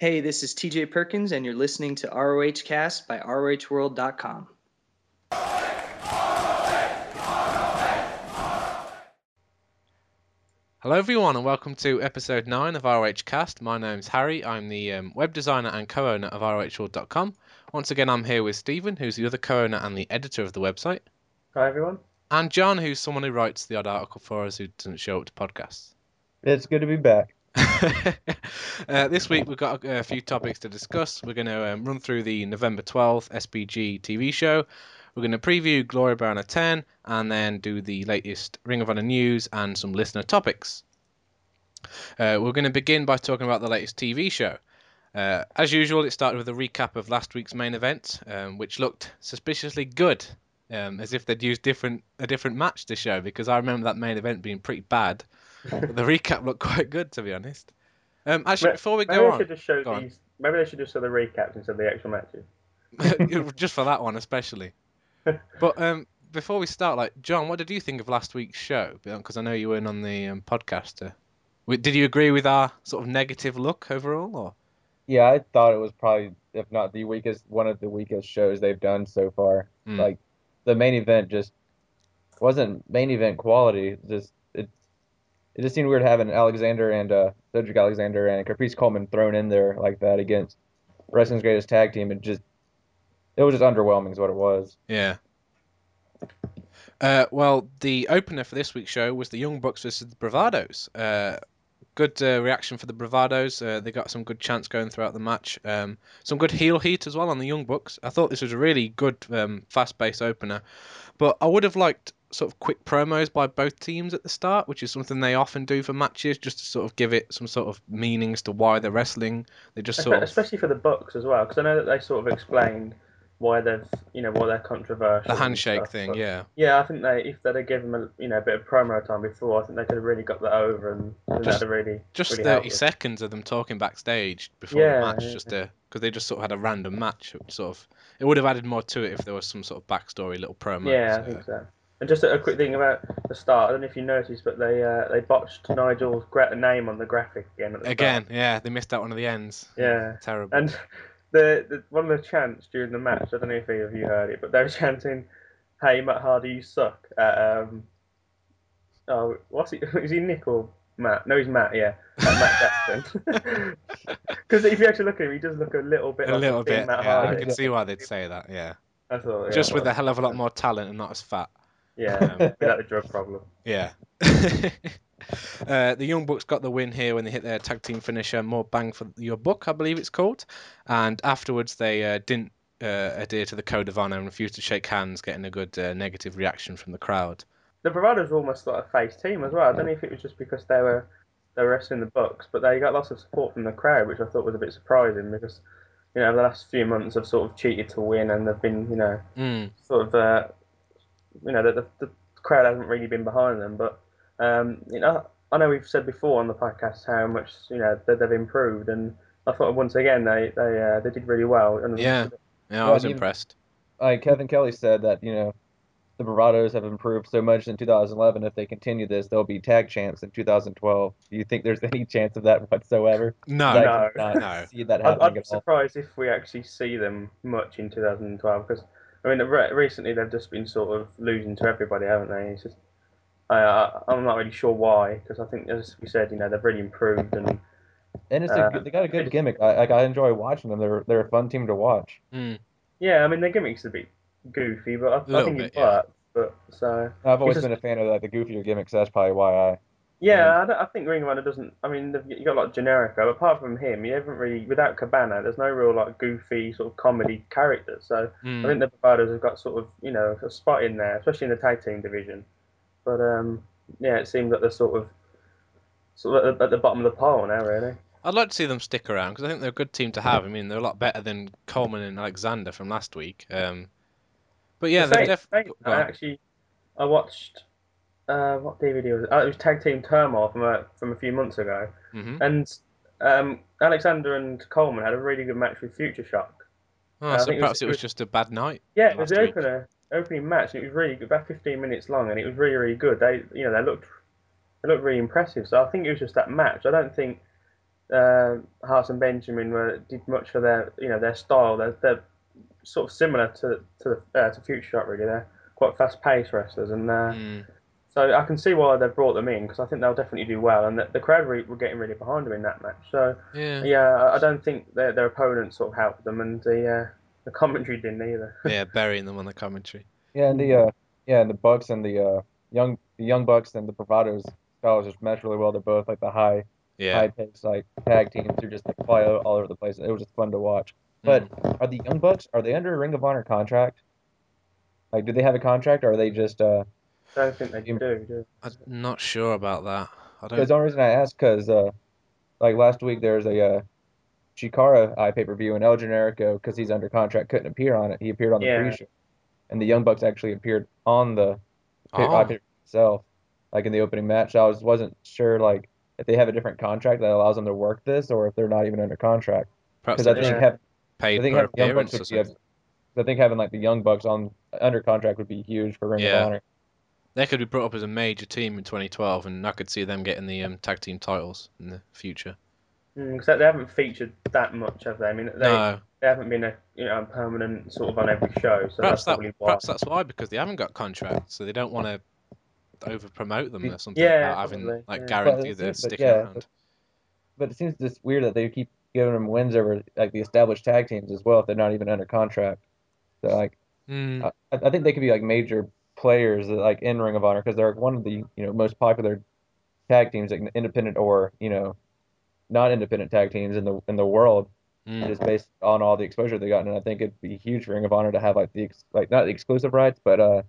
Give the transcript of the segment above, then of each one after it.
Hey, this is TJ Perkins, and you're listening to ROH Cast by ROHWorld.com. Hello, everyone, and welcome to episode 9 of ROH Cast. My name's Harry. I'm the um, web designer and co owner of ROHworld.com. Once again, I'm here with Stephen, who's the other co owner and the editor of the website, Hi everyone. and John, who's someone who writes the odd article for us who doesn't show up to podcasts. It's good to be back. uh, this week we've got a, a few topics to discuss. We're going to um, run through the November 12th SPG TV show. We're going to preview Glory By Honor 10 and then do the latest Ring of Honor news and some listener topics. Uh, we're going to begin by talking about the latest TV show. Uh, as usual, it started with a recap of last week's main event, um, which looked suspiciously good, um, as if they'd used different a different match to show. Because I remember that main event being pretty bad, the recap looked quite good, to be honest. Um, actually, Ma- before we Maybe go they on, should just show Go on. these. Maybe they should just show the recaps instead of the actual matches. just for that one especially. But um, before we start, like John, what did you think of last week's show? Because I know you weren't on the um, podcast. Uh, did you agree with our sort of negative look overall, or Yeah, I thought it was probably, if not the weakest, one of the weakest shows they've done so far. Hmm. Like the main event just wasn't main event quality. Just it, just seemed weird having Alexander and uh, Cedric Alexander and Caprice Coleman thrown in there like that against wrestling's greatest tag team. It just it was just underwhelming, is what it was. yeah? Uh, well, the opener for this week's show was the Young Bucks versus the Bravados. Uh, good uh, reaction for the Bravados. Uh, they got some good chants going throughout the match. Um, some good heel heat as well on the Young Bucks. I thought this was a really good, um, fast-paced opener, but I would have liked sort of quick promos by both teams at the start, which is something they often do for matches, just to sort of give it some sort of meaning as to why they're wrestling. They just sort of Especially for the Bucks as well, because I know that they sort of explained why they've, you know, why they're controversial. the handshake stuff, thing, yeah. Yeah, I think they, if they'd have given them, a, you know, a bit of promo time before, I think they could have really got that over, and Just- really, just really 30 helped them. seconds of them talking backstage before Yeah, the match yeah. just because they just sort of had a random match sort of it would have added more to it if there was some sort of backstory little promo Yeah, I think so. And just a, a quick thing about the start. I don't know if you noticed, but they uh, they botched Nigel's gra- name on the graphic again. At the again start. yeah they missed out one of the ends Yeah. terrible And the, the one of the chants during the match, I don't know if any of you heard it, but they were chanting, "Hey Matt Hardy, you suck." At, um, oh, what's he? Is he Nick or Matt? No, he's Matt. Yeah, at Matt Jackson. Because if you actually look at him, he does look a little bit a like little bit Matt yeah, I can see why they'd say that yeah I thought, yeah, just with a hell of a lot more talent and not as fat Yeah, without the drug problem. Yeah. uh, the Young Bucks got the win here when they hit their tag team finisher, More Bang for Your Buck, I believe it's called. And afterwards, they uh, didn't uh, adhere to the code of honor and refused to shake hands, getting a good uh, negative reaction from the crowd. The Bravados were almost like a face team as well. I don't know if it was just because they were they were wrestling the Bucks, but they got lots of support from the crowd, which I thought was a bit surprising because you know the last few months have sort of cheated to win, and they've been you know Mm. sort of uh, you know the, the, the crowd hasn't really been behind them. But um, you know I know we've said before on the podcast how much you know that they've improved, and I thought once again they they uh, they did really well. And Yeah. Yeah, I was I mean- impressed. Like Kevin Kelly said that you know the Bravados have improved so much in 2011. If they continue this, they'll be tag champs in 2012. Do you think there's any chance of that whatsoever? No, I No. No. see that I'd, I'd be surprised if we actually see them much in 2012 because I mean re- recently they've just been sort of losing to everybody, haven't they? It's just I, I I'm not really sure why because I think as we said, you know, they've really improved and And it's a, Uh, good- they got a good gimmick. I like I enjoy watching them. They're they're a fun team to watch. Mm. yeah, I mean their gimmicks a bit goofy, but I, I think bit, it works. Yeah. But so I've always Because- been a fan of like the goofier gimmicks. That's probably why I. yeah, I, don't, I think Ring of Honor doesn't. I mean, you got like Generico, apart from him, you haven't really without Cabana. There's no real like goofy sort of comedy characters. So. Mm. I think the Bravados have got sort of, you know, a spot in there, especially in the tag team division. But um, yeah, it seems that they're sort of, sort of at the bottom of the pile now, really. I'd like to see them stick around because I think they're a good team to have. I mean, they're a lot better than Coleman and Alexander from last week. Um, but yeah, The they're definitely. I actually, I watched, uh, what DVD was it? Oh, it was Tag Team Turmoil from a from a few months ago, hmm and um, Alexander and Coleman had a really good match with Future Shock. Oh, I so think it was- perhaps it was just a bad night. Yeah, it was the opener opening match. And it was really good, about 15 minutes long, and it was really really good. They, you know, they looked they looked really impressive. So I think it was just that match. I don't think uh, Haas and Benjamin were did much for their you know their style. They're, they're sort of similar to to uh, to Future Shock really. They're quite fast paced wrestlers, and uh, Mm. So I can see why they've brought them in because I think they'll definitely do well, and the, the crowd were, were getting really behind them in that match. So Yeah. yeah, I, I don't think their their opponents sort of helped them, and the uh, the commentary didn't either. Yeah, burying them on the commentary. Yeah, and the uh, yeah, and the Bucks and the uh, young the young Bucks and the Bravados styles just mesh really well. They're both like the high Yeah. high paced like tag teams who just like fly all all over the place. It was just fun to watch. But Mm. are the Young Bucks are they under a Ring of Honor contract? Like, do they have a contract, or are they just? uh I don't think they do. do. I'm not sure about that. I Because don't. the only reason I asked, because uh, like last week there was a uh, Chikara eye pay per view, and El Generico, because he's under contract, couldn't appear on it. He appeared on the Yeah. pre-show, and the Young Bucks actually appeared on the pay- Oh. eye pay itself, like in the opening match. I was wasn't sure like if they have a different contract that allows them to work this, or if they're not even under contract. Because I think Yeah. have, paid I think per having appearance or would be a, something. I think having like the Young Bucks on under contract would be huge for Ring Yeah. of Honor. They could be brought up as a major team in 2012, and I could see them getting the um, tag team titles in the future. Because they haven't featured that much, have they? I mean, they, no, they haven't been a you know permanent sort of on every show, so perhaps that's that, probably why. perhaps that's why because they haven't got contracts, so they don't want to over promote them or something Yeah, without having probably, like yeah. guarantee But it they're sticking yeah, around. But it seems just weird that they keep giving them wins over like the established tag teams as well if they're not even under contract. So like Mm, I, I think they could be like major players uh, like in Ring of Honor because they're one of the you know most popular tag teams, like independent or you know not independent tag teams in the in the world. mm. Just based on all the exposure they got, and I think it'd be huge for Ring of Honor to have like the ex- like not the exclusive rights, but uh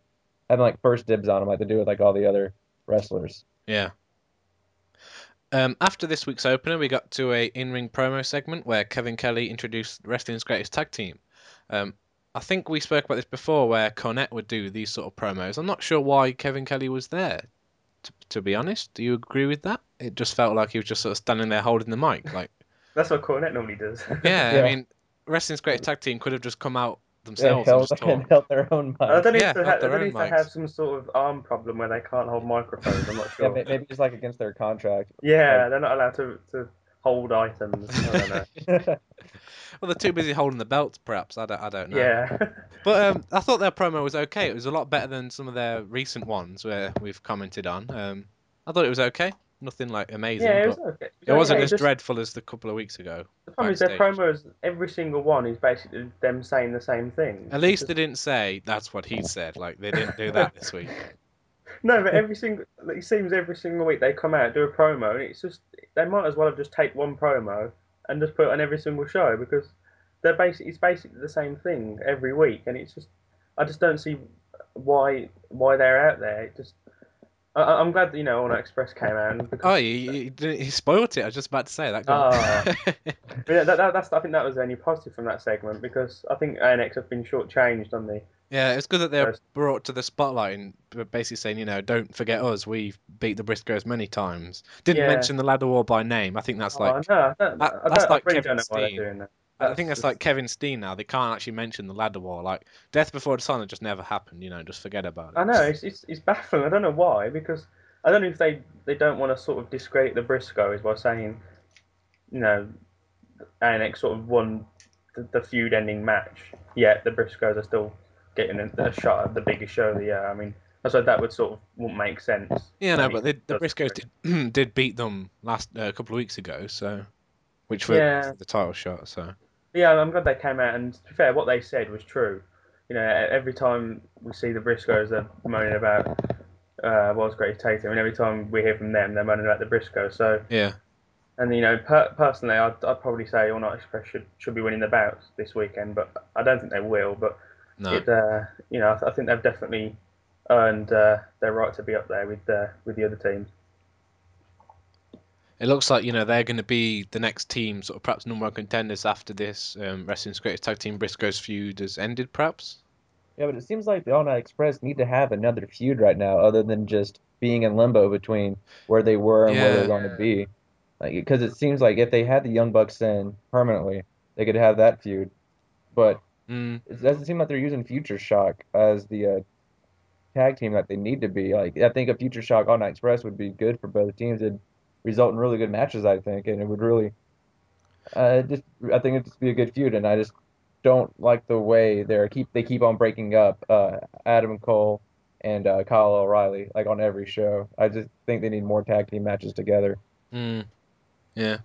having like first dibs on them like they do with like all the other wrestlers. Yeah. Um, after this week's opener, we got to a in-ring promo segment where Kevin Kelly introduced wrestling's greatest tag team. Um, I think we spoke about this before, where Cornette would do these sort of promos. I'm not sure why Kevin Kelly was there. To, to be honest, do you agree with that? It just felt like he was just sort of standing there holding the mic. Like, That's what Cornette normally does. yeah, Yeah. I mean, wrestling's greatest tag team could have just come out themselves and held, just and talk. held their own mic. I don't know Yeah, if, they, have ha- I don't know if they have some sort of arm problem where they can't hold microphones. I'm not sure. may- maybe just like against their contract. Yeah, they're not allowed to, to hold items. I don't know. Well, they're too busy holding the belts, perhaps. I don't, I don't know. Yeah. But um, I thought their promo was okay. It was a lot better than some of their recent ones where we've commented on. Um, I thought it was okay. Nothing like amazing, yeah, it was okay. It wasn't okay, as just- dreadful as the couple of weeks ago. The problem is their promos, every single one is basically them saying the same thing. At least they didn't say that's what he said. Like they didn't do that this week. No, but every single it seems every single week they come out do a promo, and it's just they might as well have just take one promo and just put it on every single show because they're basically it's basically the same thing every week, and it's just I just don't see why why they're out there. It just I, I'm glad that you know Night Express came out because Oh, he, he, he spoiled it. I was just about to say that. Go. Ah. yeah, that, that, that's I think that was the only positive from that segment because I think ANX have been shortchanged on the yeah, it's good that they're brought to the spotlight and basically saying, you know, don't forget us. We've beat the Briscoes many times. Didn't Yeah. mention the ladder war by name. I think that's oh, like oh, no, that- that's like really Kevin don't know why they're Steen. that. I think that's just- like Kevin Steen now. They can't actually mention the ladder war. Like Death Before Dishonor just never happened. You know, just forget about it. I know it's, it's it's baffling. I don't know why because I don't know if they they don't want to sort of discredit the Briscoes by saying, you know, ANX sort of won the, the feud ending match. Yet the Briscoes are still getting a, a shot at the biggest show of the year. I mean, I said that would sort of wouldn't make sense. Yeah, I no, mean, but they, the Briscoes did did beat them last uh, a couple of weeks ago. So, which was Yeah. the title shot. So Yeah, I'm glad they came out. And to be fair, what they said was true. You know, every time we see the Briscoes, they're moaning about uh, what's great tag team, and every time we hear from them, they're moaning about the Briscoes. So, yeah, and you know, per- personally, I'd, I'd probably say All Night Express should should be winning the bouts this weekend, but I don't think they will. But no, it, uh, you know, I, think they've definitely earned uh, their right to be up there with uh, with the other teams. it looks like you know they're going to be the next team, sort of perhaps number one contenders after this um, Wrestling's Greatest Tag Team Briscoes feud has ended. Perhaps. Yeah, but it seems like the All Night Express need to have another feud right now, other than just being in limbo between where they were and where they're going to be. Like, because it seems like if they had the Young Bucks in permanently, they could have that feud. But Mm, it doesn't seem like they're using Future Shock as the uh, tag team that they need to be. Like, I think a Future Shock All Night Express would be good for both teams. It'd result in really good matches, I think, and it would really Uh, just I think it'd just be a good feud, and I just don't like the way they keep they keep on breaking up uh, Adam Cole and uh, Kyle O'Reilly like on every show. I just think they need more tag team matches together. Mm. Yeah.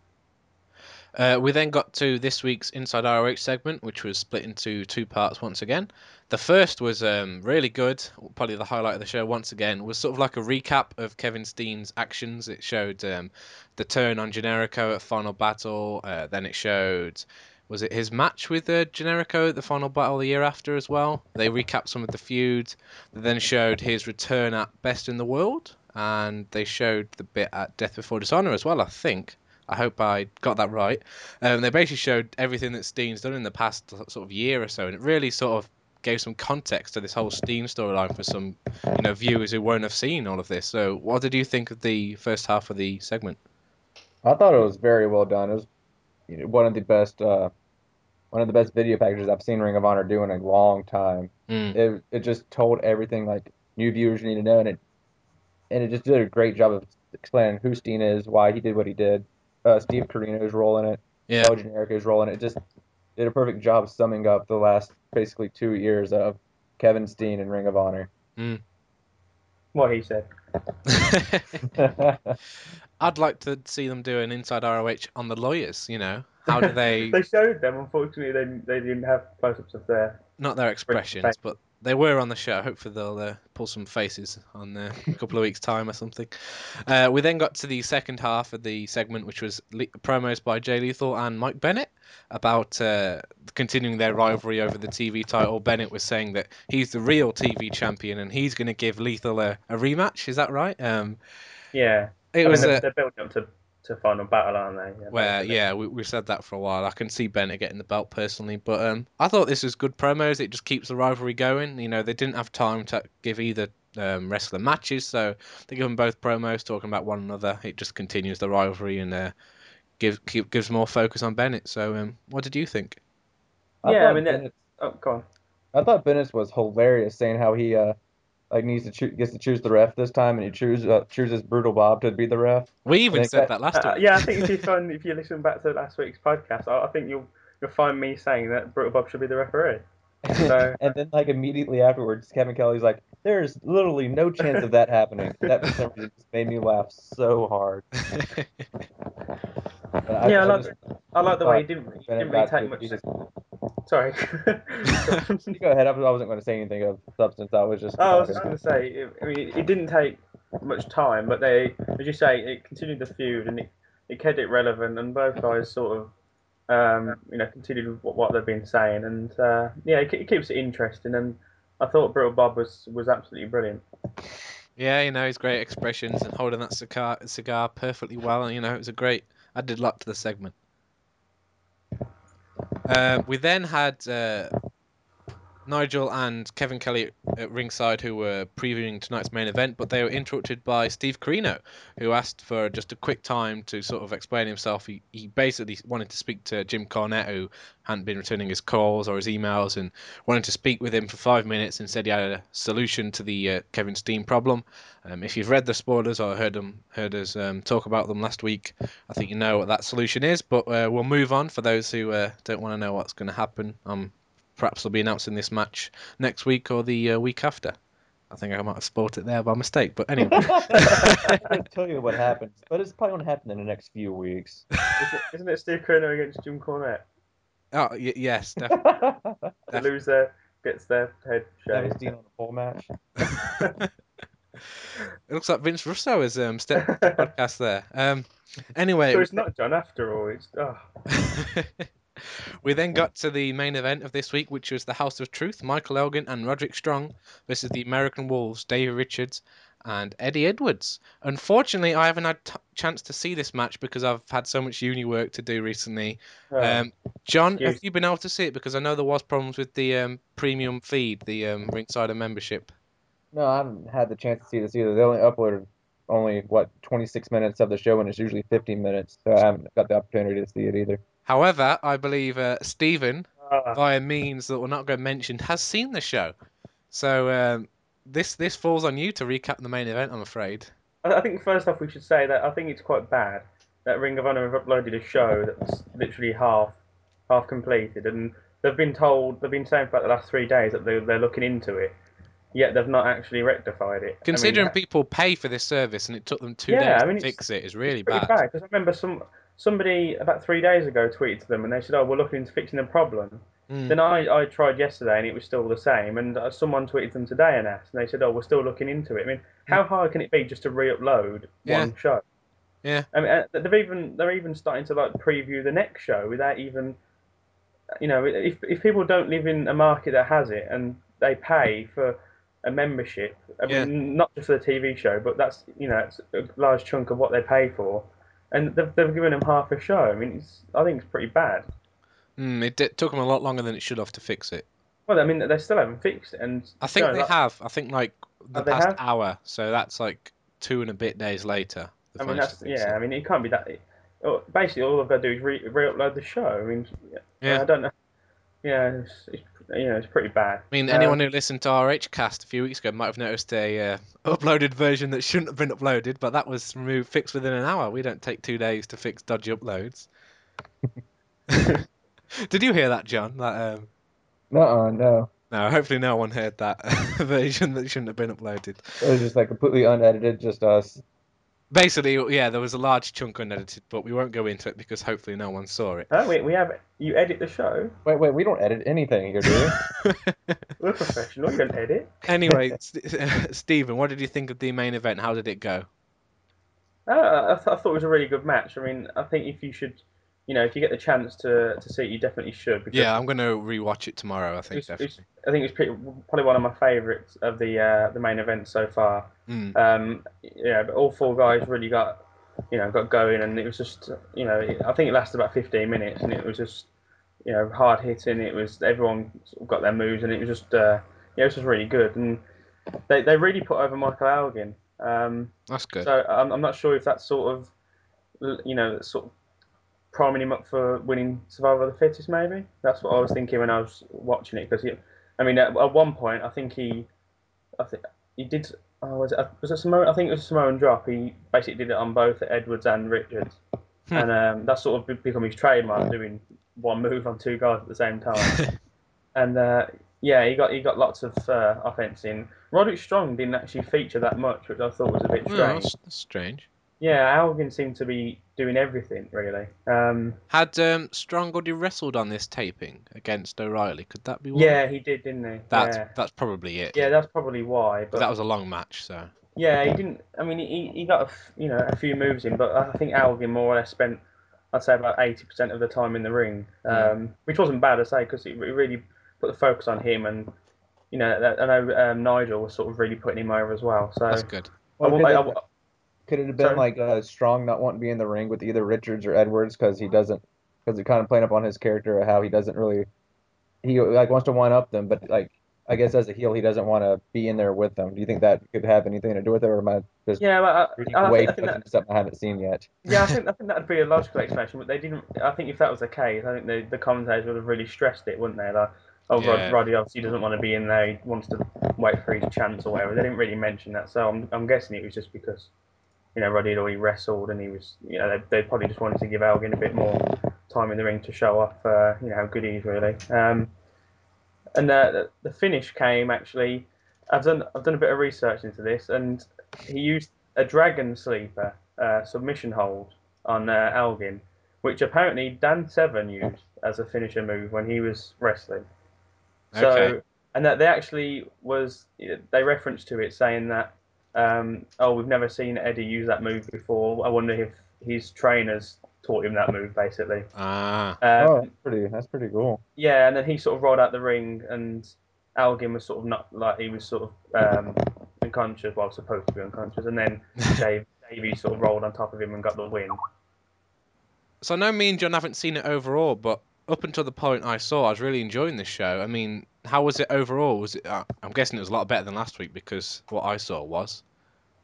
Uh, we then got to this week's Inside ROH segment, which was split into two parts once again. The first was um, really good, probably the highlight of the show once again, was sort of like a recap of Kevin Steen's actions. It showed um, the turn on Generico at Final Battle, uh, then it showed, was it his match with uh, Generico at the Final Battle the year after as well? They recapped some of the feuds, they then showed his return at Best in the World, and they showed the bit at Death Before Dishonor as well, I think. I hope I got that right. Um, they basically showed everything that Steen's done in the past sort of year or so, and it really sort of gave some context to this whole Steen storyline for some, you know, viewers who won't have seen all of this. So, what did you think of the first half of the segment? I thought it was very well done. It was you know, one of the best, uh, one of the best video packages I've seen Ring of Honor do in a long time. Mm. It it just told everything like new viewers need to know, and it and it just did a great job of explaining who Steen is, why he did what he did. Uh, Steve Corino's role in it, Yeah. El Generico's role in it. It just did a perfect job summing up the last basically two years of Kevin Steen and Ring of Honor. What he said. I'd like to see them do an Inside ROH on the lawyers. You know, how do they? They showed them. Unfortunately, they they didn't have close-ups of their. not their expressions, but they were on the show. Hopefully, they'll uh, pull some faces on uh, a couple of weeks' time or something. Uh, we then got to the second half of the segment, which was le- promos by Jay Lethal and Mike Bennett about uh, continuing their rivalry over the TV title. Bennett was saying that he's the real TV champion and he's going to give Lethal a, a rematch. Is that right? Um, Yeah. it I was they're, a, they're up to, to final battle, aren't they? Yeah, Where basically. yeah, we, we've said that for a while. I can see Bennett getting the belt personally, but um, I thought this was good promos. It just keeps the rivalry going. You know, they didn't have time to give either um, wrestler matches, so they give them both promos talking about one another. It just continues the rivalry and uh, gives keep, gives more focus on Bennett. So, um, what did you think? I Yeah, I mean, Bennett- Oh, go on. I thought Bennett was hilarious, saying how he uh like needs to choo- gets to choose the ref this time, and he chooses uh, chooses Brutal Bob to be the ref. We even said that- that last Uh, week. yeah, I think if you find if you listen back to last week's podcast, I, I think you'll you'll find me saying that Brutal Bob should be the referee. So- and then like immediately afterwards, Kevin Kelly's like, "There's literally no chance of that happening." That for some reason just made me laugh so hard. And Yeah, I like- just- I like the way he didn't, he didn't really take much. just- Sorry. Go ahead. I was- I wasn't going to say anything of substance. I was just. Oh, I was just going to say, it, I mean, it didn't take much time, but they, as you say, it continued the feud and it, it kept it relevant, and both guys sort of, um, you know, continued what, what they've been saying, and uh, yeah, it, it keeps it interesting. And I thought Brutal Bob was was absolutely brilliant. Yeah, you know his great expressions and holding that cigar cigar perfectly well. And you know it was a great. I did a lot to the segment. Uh, we then had uh, Nigel and Kevin Kelly at ringside who were previewing tonight's main event, but they were interrupted by Steve Corino, who asked for just a quick time to sort of explain himself. He, he basically wanted to speak to Jim Cornette, who hadn't been returning his calls or his emails, and wanted to speak with him for five minutes and said he had a solution to the uh, Kevin Steen problem. Um, if you've read the spoilers or heard them, heard us um, talk about them last week, I think you know what that solution is. But uh, we'll move on for those who uh, don't want to know what's going to happen. Um, perhaps they'll be announcing this match next week or the uh, week after. I think I might have spoiled it there by mistake, but anyway. I can't tell you what happens, but it's probably going to happen in the next few weeks. Isn't, isn't it Steve Corino against Jim Cornette? oh y- yes, definitely. The Def- loser gets their head Kevin shaved. Steen on the pole match. it looks like Vince Russo has um, stepped into the podcast there. Um, anyway, So it's not John after all. It's oh, we then got to the main event of this week, which was the House of Truth, Michael Elgin and Roderick Strong versus the American Wolves, Davey Richards and Eddie Edwards. Unfortunately, I haven't had t- chance to see this match because I've had so much uni work to do recently. oh. Um, John, Excuse- have you been able to see it? Because I know there was problems with the um, premium feed, the um, Ringsider membership. No, I haven't had the chance to see this either. They only uploaded only what 26 minutes of the show, and it's usually 15 minutes, so I haven't got the opportunity to see it either. However, I believe uh, Stephen, Ah, via means that we're not going to mention, has seen the show. So um, this this falls on you to recap the main event. I'm afraid. I think first off we should say that I think it's quite bad that Ring of Honor have uploaded a show that's literally half half completed, and they've been told they've been saying for the last three days that they they're looking into it, yet they've not actually rectified it. I mean, Considering people pay for this service and it took them two Yeah, days I mean, to fix it is really bad. bad because I remember some somebody about three days ago tweeted to them and they said, "Oh, we're looking into fixing the problem." Mm. Then I, I tried yesterday and it was still the same. And uh, someone tweeted them today and asked, and they said, "Oh, we're still looking into it." I mean, how hard can it be just to re-upload Yeah. one show? Yeah. I mean, uh, they've even they're even starting to like preview the next show without even, you know, if if people don't live in a market that has it and they pay for a membership, I Yeah. mean, not just for the TV show, but that's you know, it's a large chunk of what they pay for. And they've, they've given him half a show. I mean, it's, I think it's pretty bad. Mm, it took them a lot longer than it should have to fix it. Well, I mean, they still haven't fixed it, and I think you know, they like- have. I think like the Oh, past have? hour, so that's like two and a bit days later. I mean, that's yeah. it. I mean, it can't be that. oh, Basically, all I've got to do is re- re-upload the show. I mean, Yeah. I don't know. Yeah, it's, it's you know, it's pretty bad. I mean, Um, anyone who listened to ROH Cast a few weeks ago might have noticed a uh, uploaded version that shouldn't have been uploaded, but that was removed, fixed within an hour. We don't take two days to fix dodgy uploads. Did you hear that, John? That um, No, no. no, hopefully no one heard that version that shouldn't have been uploaded. It was just like completely unedited, just us. Basically, yeah, there was a large chunk unedited, but we won't go into it because hopefully no one saw it. Huh? We, we have you edit the show. Wait, wait, we don't edit anything here, do we? We're professional. You don't edit. anyway, St- Stephen, what did you think of the main event? How did it go? Uh, I, th- I thought it was a really good match. I mean, I think if you should, you know, if you get the chance to to see it, you definitely should. Because Yeah, I'm going to rewatch it tomorrow. I think it's, it's. I think it's pretty, probably one of my favourites of the uh, the main event so far. Mm. Um, yeah, but all four guys really got, you know, got going, and it was just, you know, it, I think it lasted about 15 minutes, and it was just, you know, hard hitting. It was everyone got their moves, and it was just, uh, yeah, it was just really good, and they they really put over Michael Elgin. Um, That's good. so I'm, I'm not sure if that's sort of, you know, sort of priming him up for winning Survival of the Fittest. Maybe that's what I was thinking when I was watching it. Because I mean, at, at one point, I think he, I think he did. Oh, was it, was it Samoan? I think it was Samoan drop. He basically did it on both Edwards and Richards, Hmm. and um, that's sort of be- become his trademark, doing one move on two guys at the same time. and uh, yeah, he got he got lots of uh, offense in. Roderick Strong didn't actually feature that much, which I thought was a bit No, strange. that's strange. Yeah, Elgin seemed to be doing everything really. Um, Had um, Strong already wrestled on this taping against O'Reilly? Could that be why? yeah, he did, didn't he? That's yeah. that's probably it. yeah, that's probably why. But But that was a long match, so. yeah, he didn't. I mean, he, he got a f- you know a few moves in, but I think Elgin more or less spent I'd say about eighty percent of the time in the ring, um, which wasn't bad, I say, because it really put the focus on him, and you know that- I know um, Nigel was sort of really putting him over as well. So That's good. I, Well, wa- could, I, it, wa- could it have been Sorry? like uh, Strong not wanting to be in the ring with either Richards or Edwards because he doesn't, because it kind of playing up on his character of how he doesn't really, he like wants to one up them, but like I guess as a heel he doesn't want to be in there with them. Do you think that could have anything to do with it, or am I just yeah, but I, I, way think, I think that, something I haven't seen yet? Yeah, I think I think that'd be a logical explanation, but they didn't. I think if that was the case, I think the the commentators would have really stressed it, wouldn't they? Like, oh, Yeah. Rod, Roddy obviously doesn't want to be in there; he wants to wait for his chance or whatever. They didn't really mention that, so I'm I'm guessing it was just because, you know, Roddy had already wrestled and he was, you know, they, they probably just wanted to give Elgin a bit more time in the ring to show off, uh, you know, how good he is really. Um, and the the finish came actually. I've done I've done a bit of research into this, and he used a dragon sleeper uh, submission hold on uh, Elgin, which apparently Dan Severn used as a finisher move when he was wrestling. So, Okay. and that they actually was they referenced to it saying that, um, oh, we've never seen Eddie use that move before. I wonder if his trainers taught him that move, basically. Ah. Um, oh, that's pretty. That's pretty cool. yeah, and then he sort of rolled out the ring, and Elgin was sort of not like he was sort of um, unconscious, well, supposed to be unconscious, and then Dave, Davey sort of rolled on top of him and got the win. So I know me and John haven't seen it overall, but up until the point I saw, I was really enjoying this show. I mean, how was it overall? Was it? Uh, I'm guessing it was a lot better than last week because what I saw was.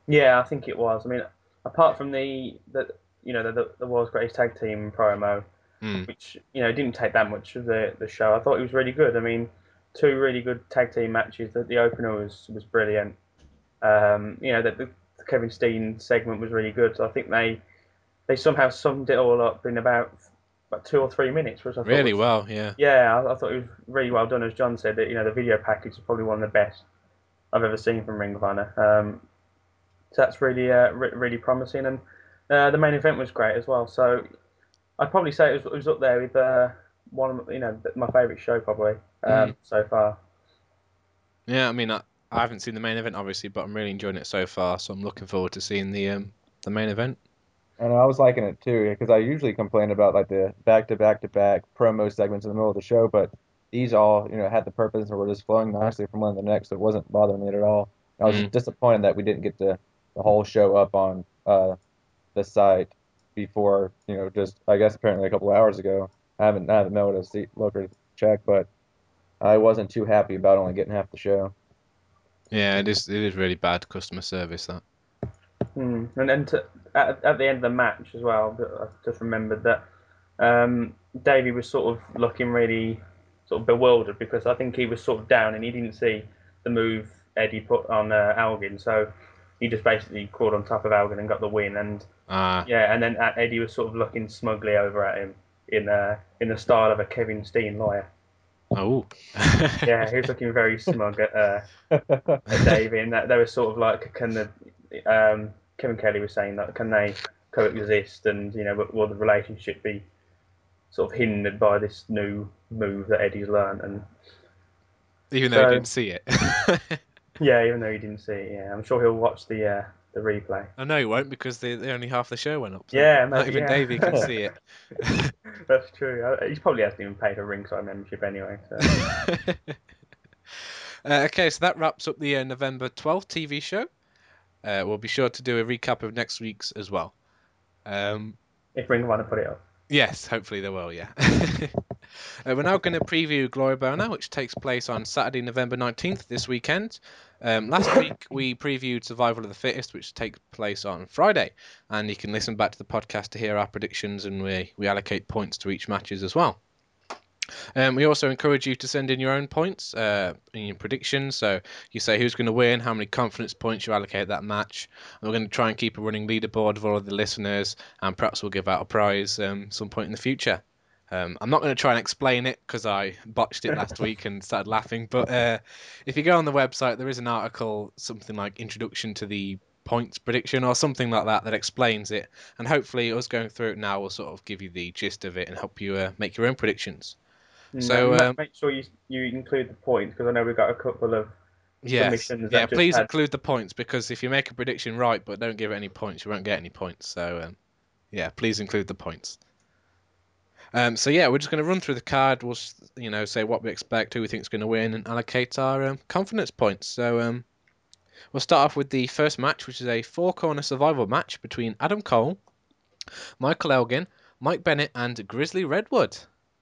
Yeah, I think it was. I mean, apart from the the you know the the, the world's greatest tag team promo, Mm. which you know didn't take that much of the the show. I thought it was really good. I mean, two really good tag team matches. The, the opener was was brilliant. Um, you know, the, the Kevin Steen segment was really good. So I think they they somehow summed it all up in about about two or three minutes, which I thought Really was- well, yeah. Yeah, I, I thought it was really well done. As John said, that you know the video package is probably one of the best I've ever seen from Ring of Honor. Um, so that's really uh, re- really promising, and uh, the main event was great as well. So I'd probably say it was, it was up there with uh, one of you know my favourite show probably um, Mm. so far. Yeah, I mean, I, I haven't seen the main event obviously, but I'm really enjoying it so far. So I'm looking forward to seeing the um the main event. And I was liking it too, because I usually complain about like the back to back to back promo segments in the middle of the show, but these all, you know, had the purpose and were just flowing nicely from one to the next, so it wasn't bothering me at all. I was Mhm. disappointed that we didn't get the, the whole show up on uh, the site before, you know, just I guess apparently a couple of hours ago. I haven't I haven't been able to see look or check, but I wasn't too happy about only getting half the show. Yeah, it is. It is really bad customer service that. Mm. And then to, at, at the end of the match as well, I just remembered that um, Davey was sort of looking really sort of bewildered because I think he was sort of down and he didn't see the move Eddie put on uh, Elgin, so he just basically crawled on top of Elgin and got the win. And Ah, yeah, and then uh, Eddie was sort of looking smugly over at him in uh, in the style of a Kevin Steen lawyer. oh. Yeah, he was looking very smug at. Uh, at Davey, and that they were sort of like, can the um, Kevin Kelly was saying that can they coexist, and you know, will- the relationship be sort of hindered by this new move that Eddie's learned? And Even though So- I didn't see it. yeah, even though he didn't see it, yeah, I'm sure he'll watch the uh, the replay. I know he won't because the, the only half the show went up. so Yeah, not even yeah. Davey can see it. That's true. Uh, He probably hasn't even paid a ringside membership anyway. So. Uh, okay, so that wraps up the uh, November 12th TV show. Uh, we'll be sure to do a recap of next week's as well. Um, if Ring of Honor put it up. yes, hopefully they will, yeah. uh, we're now going to preview Glory By Honor, which takes place on Saturday, November 19th, this weekend. Um, last week we previewed Survival of the Fittest, which takes place on Friday. And you can listen back to the podcast to hear our predictions and we, we allocate points to each matches as well. Um, we also encourage you to send in your own points uh, in your predictions. So you say who's going to win, how many confidence points you allocate that match. And we're going to try and keep a running leaderboard of all of the listeners, and perhaps we'll give out a prize um, some point in the future. Um, I'm not going to try and explain it because I botched it last week and started laughing. But uh, if you go on the website, there is an article, something like Introduction to the Points Prediction or something like that, that explains it. And hopefully, us going through it now will sort of give you the gist of it and help you uh, make your own predictions. So, um, make sure you you include the points because I know we've got a couple of Yes. submissions Yeah, please had- include the points because if you make a prediction right but don't give it any points, you won't get any points. So, um, yeah, please include the points. Um, so yeah, we're just going to run through the card. We'll, you know, say what we expect, who we think is going to win, and allocate our um, confidence points. So, um, we'll start off with the first match, which is a four-corner survival match between Adam Cole, Michael Elgin, Mike Bennett, and Grizzly Redwood.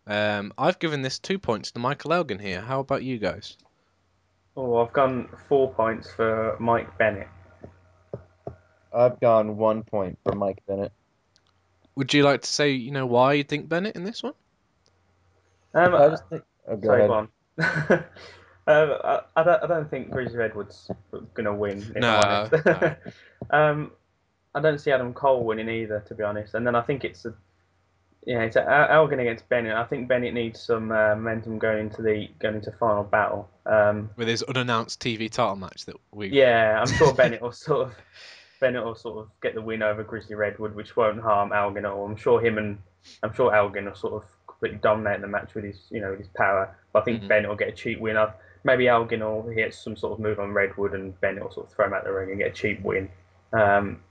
Um, I've given this two points to Michael Elgin here. How about you guys? Oh, I've gone four points for Mike Bennett. I've gone one point for Mike Bennett. Would you like to say, you know, why you think Bennett in this one? Um, I just think. Oh, go sorry, ahead. on. um, I, I, don't, I don't think Grizzly Redwood's going to win. If No, I'm no. um, I don't see Adam Cole winning either, to be honest. And then I think it's a yeah, it's Elgin against Bennett. I think Bennett needs some uh, momentum going into the going into final battle. Um, With his unannounced TV title match that we. yeah, I'm sure Bennett will sort of Bennett will sort of get the win over Grizzly Redwood, which won't harm Elgin at all. I'm sure him and I'm sure Elgin will sort of completely dominate the match with his you know with his power. But I think Mhm. Bennett will get a cheap win. i maybe Elgin will hit some sort of move on Redwood, and Bennett will sort of throw him out the ring and get a cheap win. Um,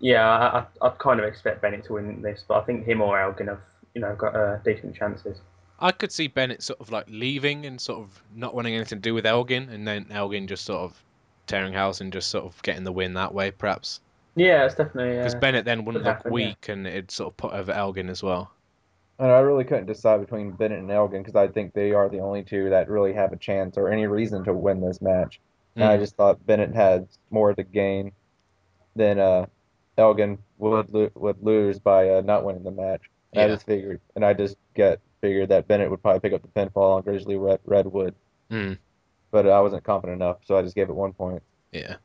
yeah, I, I, I'd kind of expect Bennett to win this, but I think him or Elgin have you know got uh, decent chances. I could see Bennett sort of like leaving and sort of not wanting anything to do with Elgin, and then Elgin just sort of tearing house and just sort of getting the win that way, perhaps. Yeah, it's definitely. Because Uh, Bennett then wouldn't look happen, yeah. weak and it'd sort of put over Elgin as well. And I really couldn't decide between Bennett and Elgin because I think they are the only two that really have a chance or any reason to win this match. And I Mm. just thought Bennett had more to gain than uh, Elgin would lo- would lose by uh, not winning the match. And I just figured, and I just get figured that Bennett would probably pick up the pinfall on Grizzly Red- Redwood, Mm. but I wasn't confident enough, so I just gave it one point. Yeah.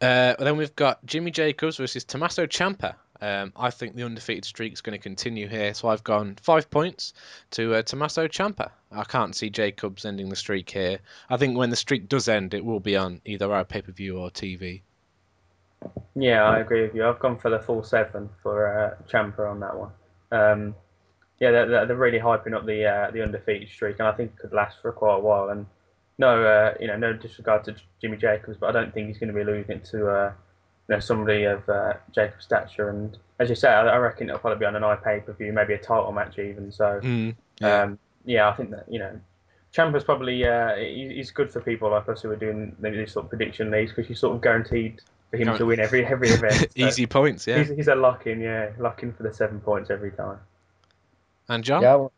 Uh, then we've got Jimmy Jacobs versus Tommaso Ciampa. Um, I think the undefeated streak is going to continue here, so I've gone five points to uh, Tommaso Ciampa. I can't see Jacobs ending the streak here. I think when the streak does end, it will be on either our pay per view or TV. Yeah, I agree with you. I've gone for the full seven for uh, Ciampa on that one. Um, yeah, they're, they're really hyping up the uh, the undefeated streak, and I think it could last for quite a while. And no, uh, you know, no disregard to Jimmy Jacobs, but I don't think he's going to be losing it to uh, you know somebody of uh, Jacob's stature. And as you say, I, I reckon it'll probably be on an iPay per view, maybe a title match even. So Mm, yeah. um, yeah, I think that you know, Ciampa's probably uh, he's good for people like us who are doing these sort of prediction leagues because you're sort of guaranteed for him to win every every event. Easy points, yeah. He's, he's a lock in, yeah, lock in for the seven points every time. And John? Yeah. I went-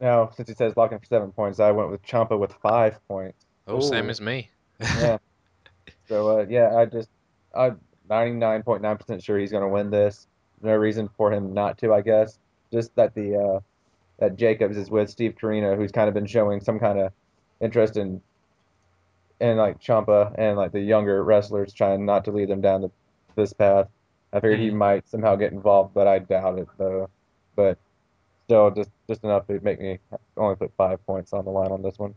Now, since he says lock in for seven points, I went with Ciampa with five points. Oh, same as me. Yeah. so uh, yeah, I just I'm 99.9% sure he's gonna win this. No reason for him not to, I guess. Just that the uh, that Jacobs is with Steve Corino, who's kind of been showing some kind of interest in in like Ciampa and like the younger wrestlers, trying not to lead them down the, this path. I figured he Mhm. might somehow get involved, but I doubt it though. But still, just just enough to make me only put five points on the line on this one.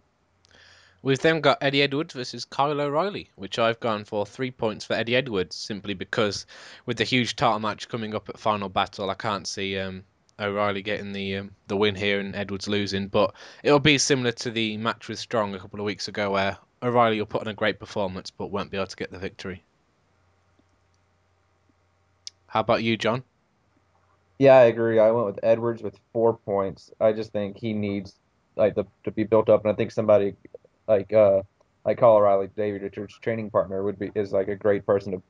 We've then got Eddie Edwards versus Kyle O'Reilly, which I've gone for three points for Eddie Edwards, simply because with the huge title match coming up at Final Battle, I can't see um, O'Reilly getting the um, the win here and Edwards losing. But it'll be similar to the match with Strong a couple of weeks ago, where O'Reilly will put on a great performance but won't be able to get the victory. How about you, John? Yeah, I agree. I went with Edwards with four points. I just think he needs like the, to be built up, and I think somebody like uh like Kyle O'Reilly, Davey Richards' training partner, would be is like a great person to,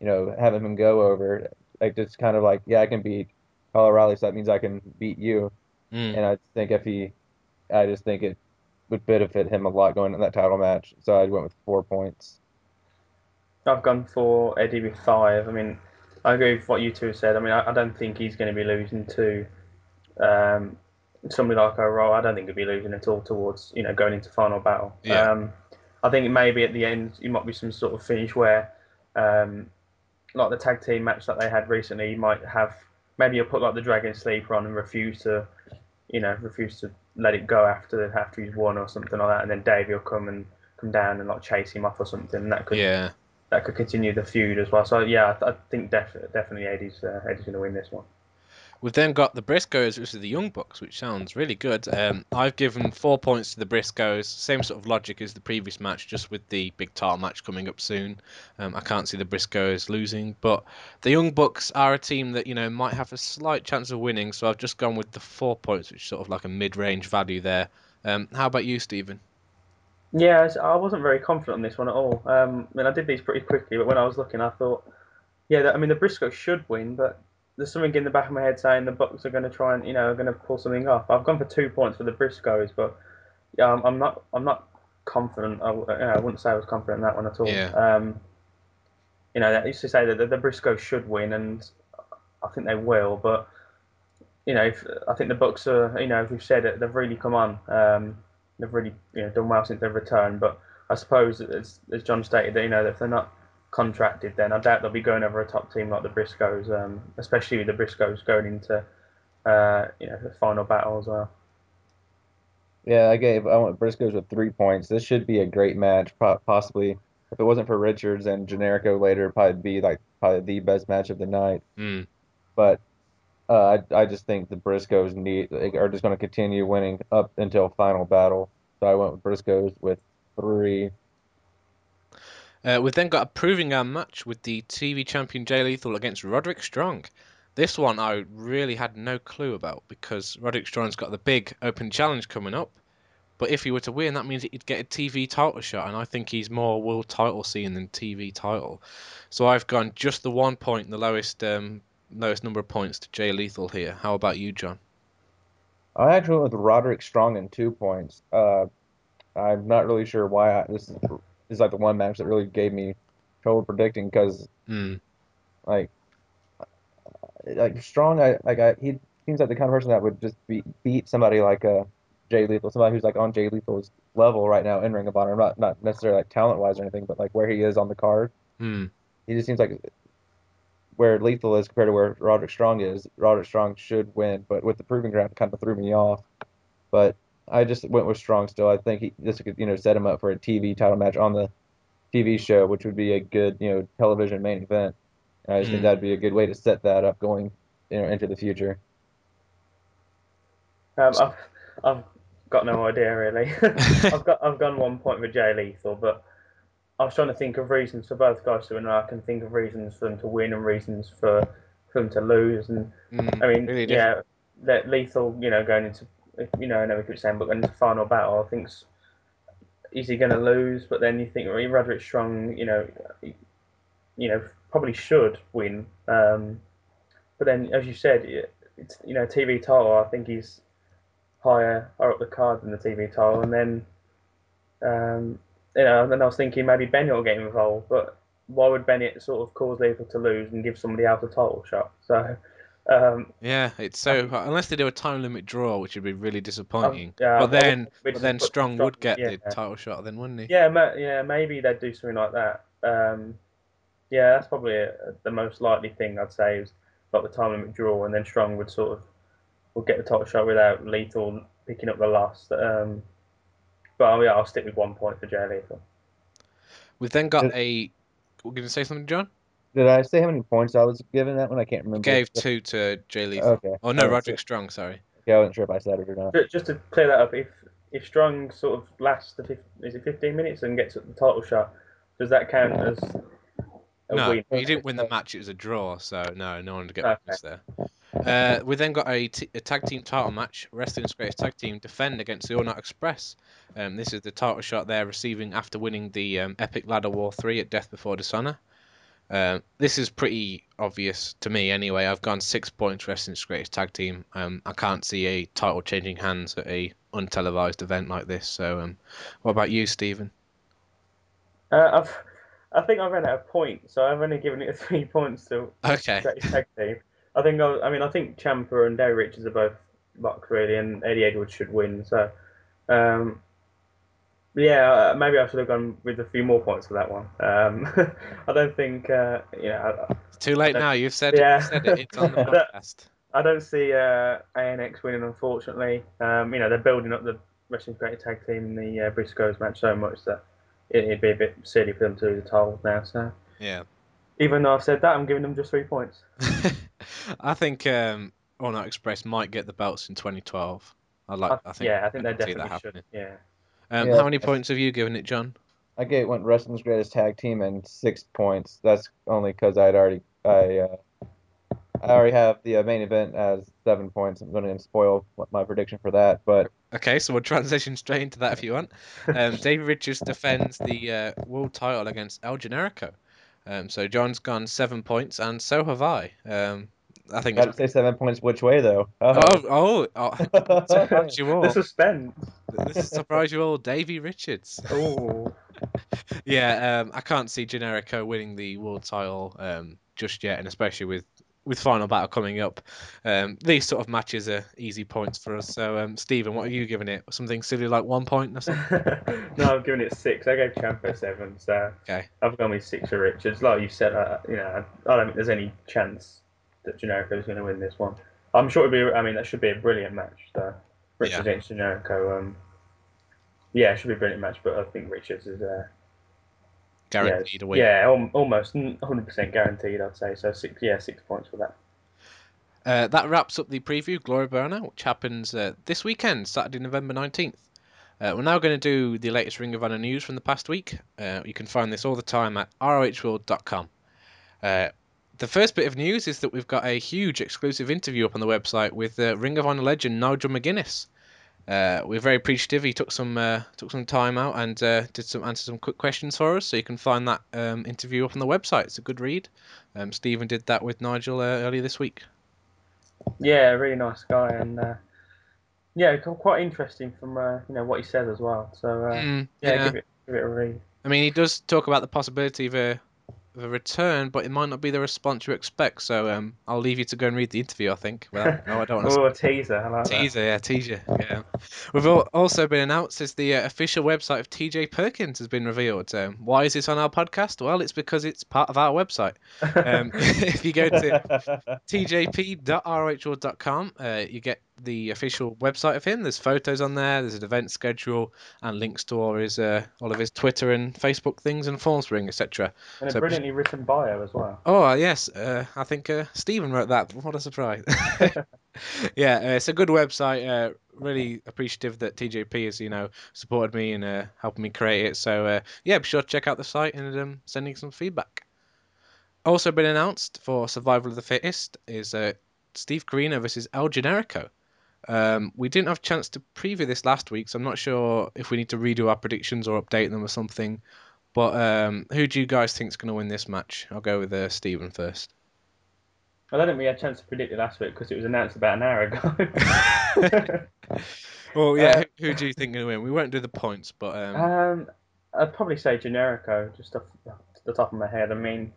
you know, have him go over. Like just kind of like, yeah, I can beat Kyle O'Reilly, so that means I can beat you. Mm. And I think if he, I just think it would benefit him a lot going in that title match. So I went with four points. I've gone for Eddie with five. I mean, I agree with what you two have said. I mean, I, I don't think he's going to be losing to um, somebody like O'Reilly. I don't think he'll be losing at all towards you know going into final battle. Yeah. Um, I think maybe at the end it might be some sort of finish where, um, like the tag team match that they had recently, you might have maybe you'll put like the Dragon Sleeper on and refuse to, you know, refuse to let it go after after he's won or something like that, and then Davey will come and come down and like chase him off or something, and that could Yeah. that could continue the feud as well. So yeah, I, th- I think def- definitely Eddie's uh, Eddie's going to win this one. We've then got the Briscoes versus the Young Bucks, which sounds really good. Um, I've given four points to the Briscoes. Same sort of logic as the previous match, just with the big title match coming up soon. Um, I can't see the Briscoes losing, but the Young Bucks are a team that you know might have a slight chance of winning. So I've just gone with the four points, which is sort of like a mid-range value there. Um, how about you, Stephen? Yeah, I wasn't very confident on this one at all. Um, I mean, I did these pretty quickly, but when I was looking, I thought, yeah, I mean, the Briscoes should win, but there's something in the back of my head saying the Bucks are going to try and you know are going to pull something off. I've gone for two points for the Briscoes, but yeah, I'm, I'm not I'm not confident. I, you know, I wouldn't say I was confident in that one at all. Yeah. Um, you know, they used to say that the, the Briscoes should win, and I think they will, but you know, if, I think the Bucks are, you know, as we've said, it, they've really come on. Um, they've really, you know, done well since they've returned. But I suppose, as, as John stated, that you know, if they're not contracted, then I doubt they'll be going over a top team like the Briscoes, um, especially with the Briscoes going into, uh, you know, the final battle as well. Yeah, I gave I went Briscoes with three points. This should be a great match. Possibly, if it wasn't for Richards and Generico later, it'd probably be like probably the best match of the night. Mm. But uh, I I just think the Briscoes need are just going to continue winning up until final battle. So I went with Briscoes with three. Uh, we've then got a proving ground match with the TV champion Jay Lethal against Roderick Strong. This one I really had no clue about because Roderick Strong's got the big open challenge coming up. But if he were to win, that means he'd get a TV title shot, and I think he's more world title scene than TV title. So I've gone just the one point, the lowest um, lowest number of points to Jay Lethal here. How about you, John? I actually went with Roderick Strong in two points. Uh, I'm not really sure why I, this is, is like the one match that really gave me trouble predicting because Hmm. like like Strong, I like I he seems like the kind of person that would just beat beat somebody like uh Jay Lethal, somebody who's like on Jay Lethal's level right now in Ring of Honor, not not necessarily like talent wise or anything, but like where he is on the card. Hmm. He just seems like where Lethal is compared to where Roderick Strong is, Roderick Strong should win, but with the proving ground, kind of threw me off. But I just went with Strong still. I think he, this could, you know, set him up for a TV title match on the TV show, which would be a good, you know, television main event. And I just Mm. think that'd be a good way to set that up going, you know, into the future. Um, I've, I've got no idea really. I've got I've gone one point for Jay Lethal, but I was trying to think of reasons for both guys to win. and I can think of reasons for them to win and reasons for, for them to lose. And Mm, I mean, really yeah, that Lethal, you know, going into you know, I know we keep saying, but going the final battle, I think is he going to lose? But then you think well, Roderick Strong, you know, you know, probably should win. Um, but then, as you said, it- it's you know, TV title. I think he's higher, higher up the card than the TV title, and then, um, you know, and then I was thinking maybe Bennett will get involved, but why would Bennett sort of cause Lethal to lose and give somebody else a title shot? So, um, Yeah, it's so unless they do a time limit draw, which would be really disappointing. yeah, but then, but then but Strong would get yeah. the title shot, then wouldn't he? Yeah, ma- yeah, maybe they'd do something like that. Um, yeah, that's probably uh the most likely thing I'd say is like the time limit draw, and then Strong would sort of would get the title shot without Lethal picking up the loss. Um, but oh, yeah, I'll stick with one point for Jay Lethal. We've then got a. We're going to say something, John? Did I say how many points I was given that one? I can't remember. Gave two to Jay Lethal. Okay. Oh no, Uh, Roderick Strong. Sorry. Yeah, I wasn't sure if I said it or not. Just to clear that up, if if Strong sort of lasts the fif- is it 15 minutes and gets the title shot, does that count as a No, win? he didn't win the match. It was a draw, so no, no one to get Okay. points there. Uh, we then got a, t- a tag team title match. Wrestling's greatest tag team defend against the All Night Express. Um, this is the title shot they're receiving after winning the um, Epic Ladder War 3 at Death Before Dishonor. Um, this is pretty obvious to me anyway. I've gone six points Wrestling's greatest tag team. Um, I can't see a title changing hands at a untelevised event like this. So, um, what about you, Stephen? Uh, I've, I think I've run out of points, so I've only given it three points to Okay. greatest tag team. I think I, I mean I think Ciampa and Davey Richards are both locked really, and Eddie Edwards should win. So, um, yeah, uh, maybe I should have gone with a few more points for that one. Um, I don't think uh, you know. It's too late now. You've said, Yeah. it, you've said it. It's on the podcast. I don't see uh, ANX winning, unfortunately. Um, you know, they're building up the Wrestling Great Tag Team in the uh, Briscoes match so much that it, it'd be a bit silly for them to lose the title now. So, Yeah. even though I've said that, I'm giving them just three points. I think um, All Night Express might get the belts in 2012. I like. I, think. yeah, I think they definitely should. Yeah. Um, Yeah. How many points have you given it, John? I gave it went wrestling's greatest tag team and six points. That's only because I'd already I uh, I already have the uh, main event as seven points. I'm going to spoil my prediction for that, but Okay, so we'll transition straight into that if you want. Um, Davey Richards defends the uh, world title against El Generico. Um, so John's gone seven points, and so have I. Um, I think. got to say seven points which way though. Oh, oh, oh, surprise you all. The suspense. This is surprise you all, Davey Richards. Oh. Yeah, um, I can't see Generico winning the world title um, just yet, and especially with with final battle coming up, um, these sort of matches are easy points for us. So, um, Stephen, what are you giving it? Something silly like one point or something? no, I've given it six. I gave Ciampa seven, so Okay. I've gone with six for Richards. Like you said, I, you know, I, I don't think there's any chance that Generico is going to win this one. I'm sure it'll be. I mean, that should be a brilliant match. So Richards Yeah. against Generico. Um, yeah, it should be a brilliant match, but I think Richards is uh, Guaranteed yeah, a win. Yeah, al- almost 100% guaranteed. I'd say so. Six, yeah, six points for that. Uh, that wraps up the preview, Glory By Honor, which happens uh, this weekend, Saturday, November 19th. Uh, we're now going to do the latest Ring of Honor news from the past week. Uh, you can find this all the time at rohworld.com. The first bit of news is that we've got a huge exclusive interview up on the website with uh, Ring of Honor legend Nigel McGuinness. Uh, we're very appreciative. He took some uh, took some time out and uh, did some answer some quick questions for us. So you can find that um, interview up on the website. It's a good read. Um, Stephen did that with Nigel uh, earlier this week. Yeah, really nice guy, and uh, yeah, quite interesting from uh, you know what he says as well. So uh, Mm, yeah, yeah. Give, it, give it a read. I mean, he does talk about the possibility of a a return, but it might not be the response you expect. So um, I'll leave you to go and read the interview. I think. Well, no, I don't want to. Oh, a teaser. I like that. Teaser, yeah, teaser. Yeah, we've al- also been announced as the uh, official website of TJ Perkins has been revealed. Um, why is this on our podcast? Well, it's because it's part of our website. Um, if you go to tjp.rhl.com, uh, you get the official website of him. There's photos on there. There's an event schedule and links to all his uh, all of his Twitter and Facebook things and Formspring, etc. and a brilliantly written bio as well. Oh uh, yes, uh, I think uh, Stephen wrote that. What a surprise! yeah, uh, it's a good website. Uh, really appreciative that TJP has you know supported me and uh, helping me create it. So uh, yeah, be sure to check out the site and um, sending some feedback. Also been announced for Survival of the Fittest is uh, Steve Corino versus El Generico. Um, we didn't have a chance to preview this last week, so I'm not sure if we need to redo our predictions or update them or something. But um, who do you guys think is going to win this match? I'll go with uh, Stephen first. I don't think we had a chance to predict it last week because it was announced about an hour ago. Well, yeah, Uh, who, who do you think going to win? We won't do the points, but um, um, I'd probably say Generico, just off the top of my head. I mean,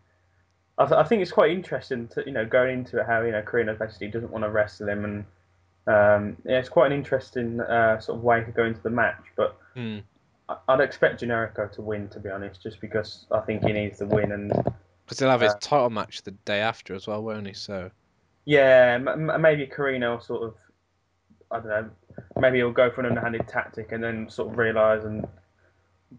I, th- I think it's quite interesting to you know going into it how you know Corino basically doesn't want to wrestle him, and um, yeah, it's quite an interesting uh, sort of way to go into the match. But I- I'd expect Generico to win, to be honest, just because I think he needs to win, and because he'll have his uh, title match the day after as well, won't he? So Yeah, m- maybe Corino will sort of, I don't know, maybe he'll go for an underhanded tactic and then sort of realise and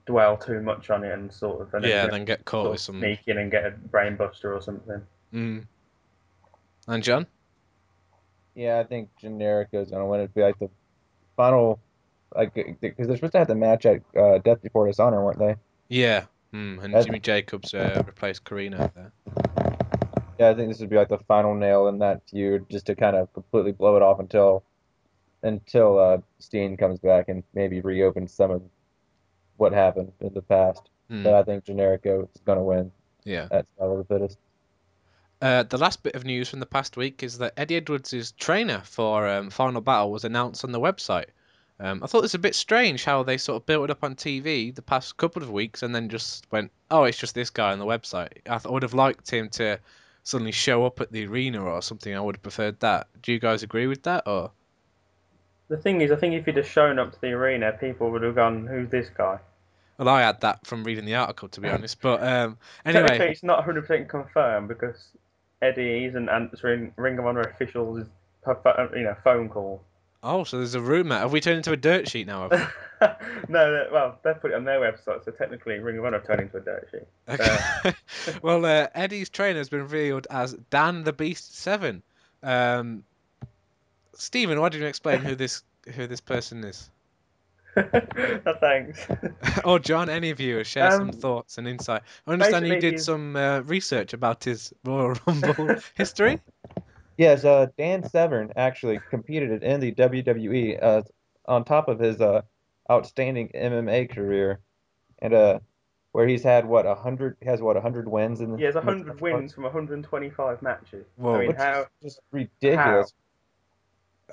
dwell too much on it and sort of, and yeah, then then get caught with some. sneak in and get a brainbuster or something. Mm. And John? Yeah, I think Generico's gonna win. It'd be like the final, like because they're supposed to have the match at uh, Death Before Dishonor, weren't they? Yeah. Mm. And That's- Jimmy Jacobs uh, replaced Corino there. Yeah, I think this would be like the final nail in that feud, just to kind of completely blow it off until until uh, Steen comes back and maybe reopens some of what happened in the past. Mm. But I think Generico is gonna win Yeah. at Survival of the Fittest. Uh, the last bit of news from the past week is that Eddie Edwards' trainer for um, Final Battle was announced on the website. Um, I thought it was a bit strange how they sort of built it up on TV the past couple of weeks and then just went, oh, it's just this guy on the website. I, th- I would have liked him to suddenly show up at the arena or something. I would have preferred that. Do you guys agree with that? Or The thing is, I think if he'd have shown up to the arena, people would have gone, "Who's this guy?" well, I had that from reading the article to be honest. But um, anyway, it's not 100% confirmed because Eddie isn't answering Ring of Honor officials' you know phone call. oh, so there's a rumor. Have we turned into a dirt sheet now? no, well, they put it on their website, so technically Ring of Honor have turned into a dirt sheet. Okay. well, uh, Eddie's trainer has been revealed as Dan the Beast Severn. Um, Stephen, why don't you explain who this who this person is? oh, thanks. or John, any of you, share some Um, thoughts and insight. I understand you did he's- some uh, research about his Royal Rumble history. Yes, uh, Dan Severn actually competed in the WWE uh, on top of his uh, outstanding MMA career, and uh, where he's had what a hundred has what a hundred wins in the He has 100 wins from 125 matches. Whoa. I mean, Which is how? just ridiculous. How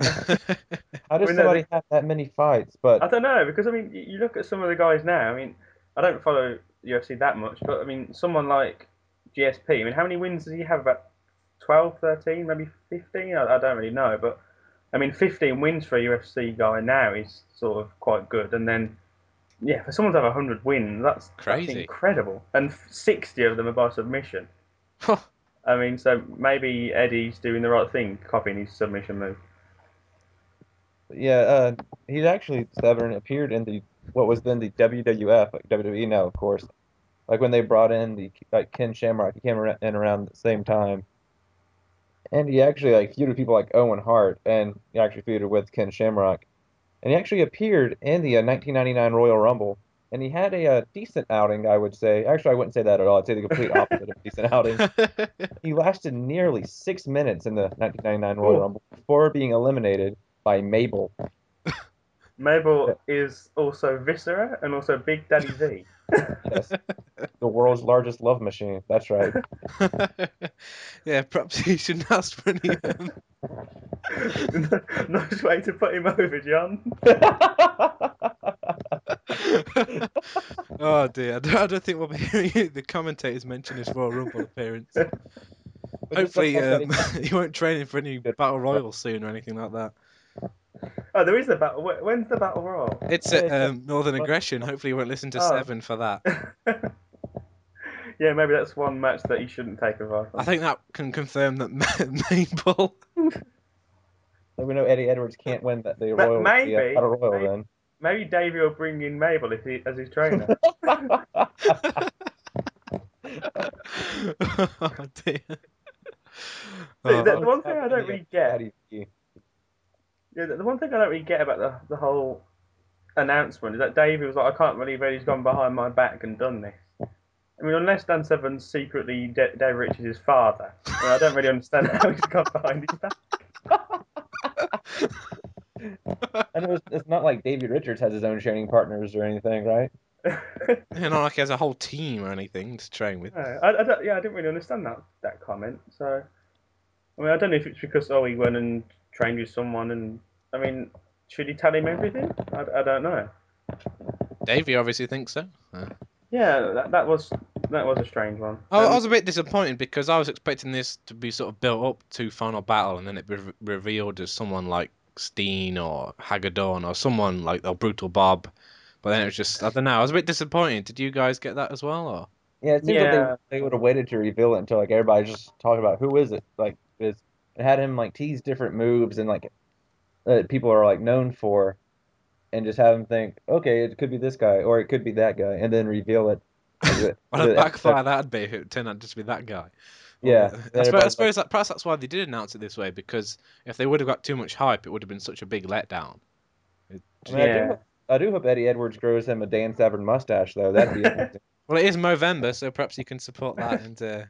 does mean, no, somebody have that many fights? But I don't know because I mean, you you look at some of the guys now. I mean, I don't follow UFC that much, but I mean, someone like GSP. I mean, how many wins does he have? About 12, 13, maybe 15? I, I don't really know, but I mean, 15 wins for a UFC guy now is sort of quite good. And then, yeah, for someone to have 100 wins, that's, that's Crazy. incredible. And 60 of them are by submission. I mean, so maybe Eddie's doing the right thing, copying his submission move. Yeah, uh, he's actually Severn appeared in the what was then the WWF, like WWE now, of course. Like when they brought in the like Ken Shamrock, he came in around the same time, and he actually like feuded with people like Owen Hart, and he actually feuded with Ken Shamrock, and he actually appeared in the uh, 1999 Royal Rumble, and he had a, uh decent outing, I would say. Actually, I wouldn't say that at all. I'd say the complete opposite of a decent outing. He lasted nearly six minutes in the 1999 Royal Ooh. Rumble before being eliminated by Mabel. Mabel is also Viscera and also Big Daddy V. Yes, the world's largest love machine. That's right. yeah, perhaps he shouldn't ask for any of nice way to put him over, John. Oh dear, I don't, I don't think we'll be hearing the commentators mention his Royal Rumble appearance. Hopefully, um, he won't train in for any battle royal soon or anything like that. Oh, there is a battle. When's the battle royal? It's Yeah, at um, Northern Aggression. Hopefully, he won't listen to Oh. Severn for that. yeah, maybe that's one match that you shouldn't take advice on. I think that can confirm that Mabel. So we know Eddie Edwards can't win that the Ma- Royal maybe, the, uh, Battle Royal maybe. then. Maybe Davey will bring in Mabel if he, as his trainer. oh dear. The- Oh, the one thing I don't really get- Yeah, Yeah, the the one thing I don't really get about the, the whole announcement is that Davey was like, I can't believe Eddie's gone behind my back and done this. I mean, unless Dan Severn's secretly D- Dave Rich is his father, I, mean, I don't really understand how he's gone behind his back. And it was, it's not like Davey Richards has his own training partners or anything, right? you not like he has a whole team or anything to train with. No, I, I don't, yeah, I didn't really understand that that comment. So, I mean, I don't know if it's because oh he went and trained with someone, and I mean, should he tell him everything? I, I don't know. Davey obviously thinks so. Uh, Yeah, that, that was that was a strange one. I, I Um, was a bit disappointed because I was expecting this to be sort of built up to final battle, and then it be re- revealed as someone like Steen or Haggadorn or someone like or Brutal Bob. But then it was just I don't know. I was a bit disappointed. Did you guys get that as well? Or Yeah, it seems like Yeah. they, they would have waited to reveal it until like everybody just talked about who is it. Like it's, it had him like tease different moves and like that people are like known for, and just have them think, okay, it could be this guy or it could be that guy, and then reveal it. as it- what as a it- backfire that'd be if it turned out just to be that guy. Yeah, Or- I suppose, I suppose that perhaps that's why they did announce it this way because if they would have got too much hype, it would have been such a big letdown. It- I mean, I, do, Yeah. hope- I do hope Eddie Edwards grows him a Dan Severn mustache though. That'd be interesting. Well, it is Movember, so perhaps you can support that into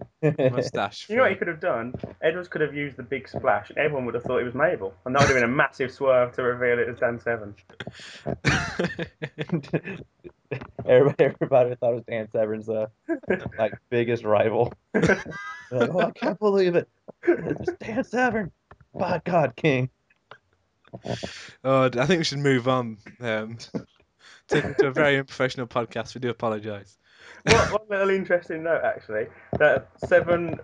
mustache. You know what for- he could have done? Edwards could have used the big splash, and everyone would have thought it was Mabel, and that would have been a massive swerve to reveal it as Dan Severn. everybody, everybody thought it was Dan Severn's uh, like biggest rival. Like, oh, I can't believe it. It's Dan Severn. By God, King. Oh, I think we should move on. Um, taken to a very unprofessional podcast. We do apologise. One, one little interesting note, actually, that Severn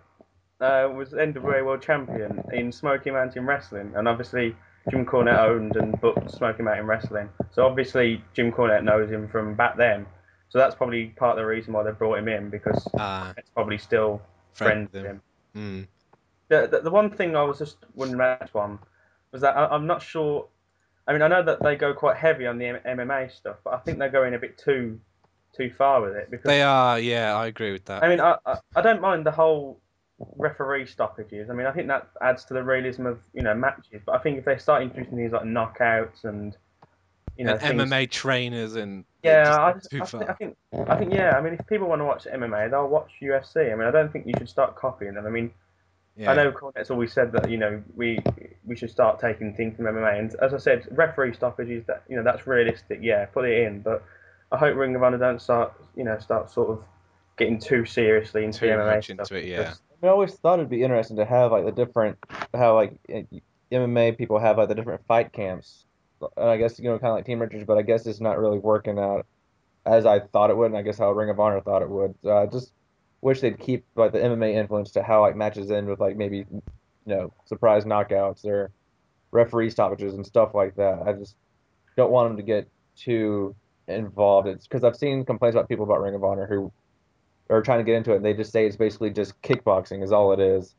uh, was NWA World Champion in Smoky Mountain Wrestling, and obviously Jim Cornette owned and booked Smoky Mountain Wrestling. So obviously Jim Cornette knows him from back then. So that's probably part of the reason why they brought him in because Ah, it's probably still friend friends with him. Mm. The, the, the one thing I was just wondering about one was that I, I'm not sure. I mean, I know that they go quite heavy on the M- MMA stuff, but I think they're going a bit too too far with it because They are, yeah, I agree with that. I mean, I, I I don't mind the whole referee stoppages. I mean, I think that adds to the realism of you know matches. But I think if they start introducing things like knockouts and you know and things, MMA trainers and yeah, I, just I, think, I think I think yeah. I mean, if people want to watch MMA, they'll watch UFC. I mean, I don't think you should start copying them. I mean, yeah. I know Cornette's always said that you know we we should start taking things from MMA, and as I said, referee stoppages that you know that's realistic. Yeah, put it in, but I hope Ring of Honor don't start you know start sort of getting too seriously into Too the MMA much stuff. into it, yeah. because- I always thought it'd be interesting to have like the different, how like eh, MMA people have like the different fight camps. And I guess you know kind of like Team Richards, but I guess it's not really working out as I thought it would, and I guess how Ring of Honor thought it would. So I just wish they'd keep like the MMA influence to how like matches end with like maybe you know surprise knockouts or referee stoppages and stuff like that. I just don't want them to get too involved. It's because I've seen complaints about people about Ring of Honor who are trying to get into it. And they just say it's basically just kickboxing is all it is,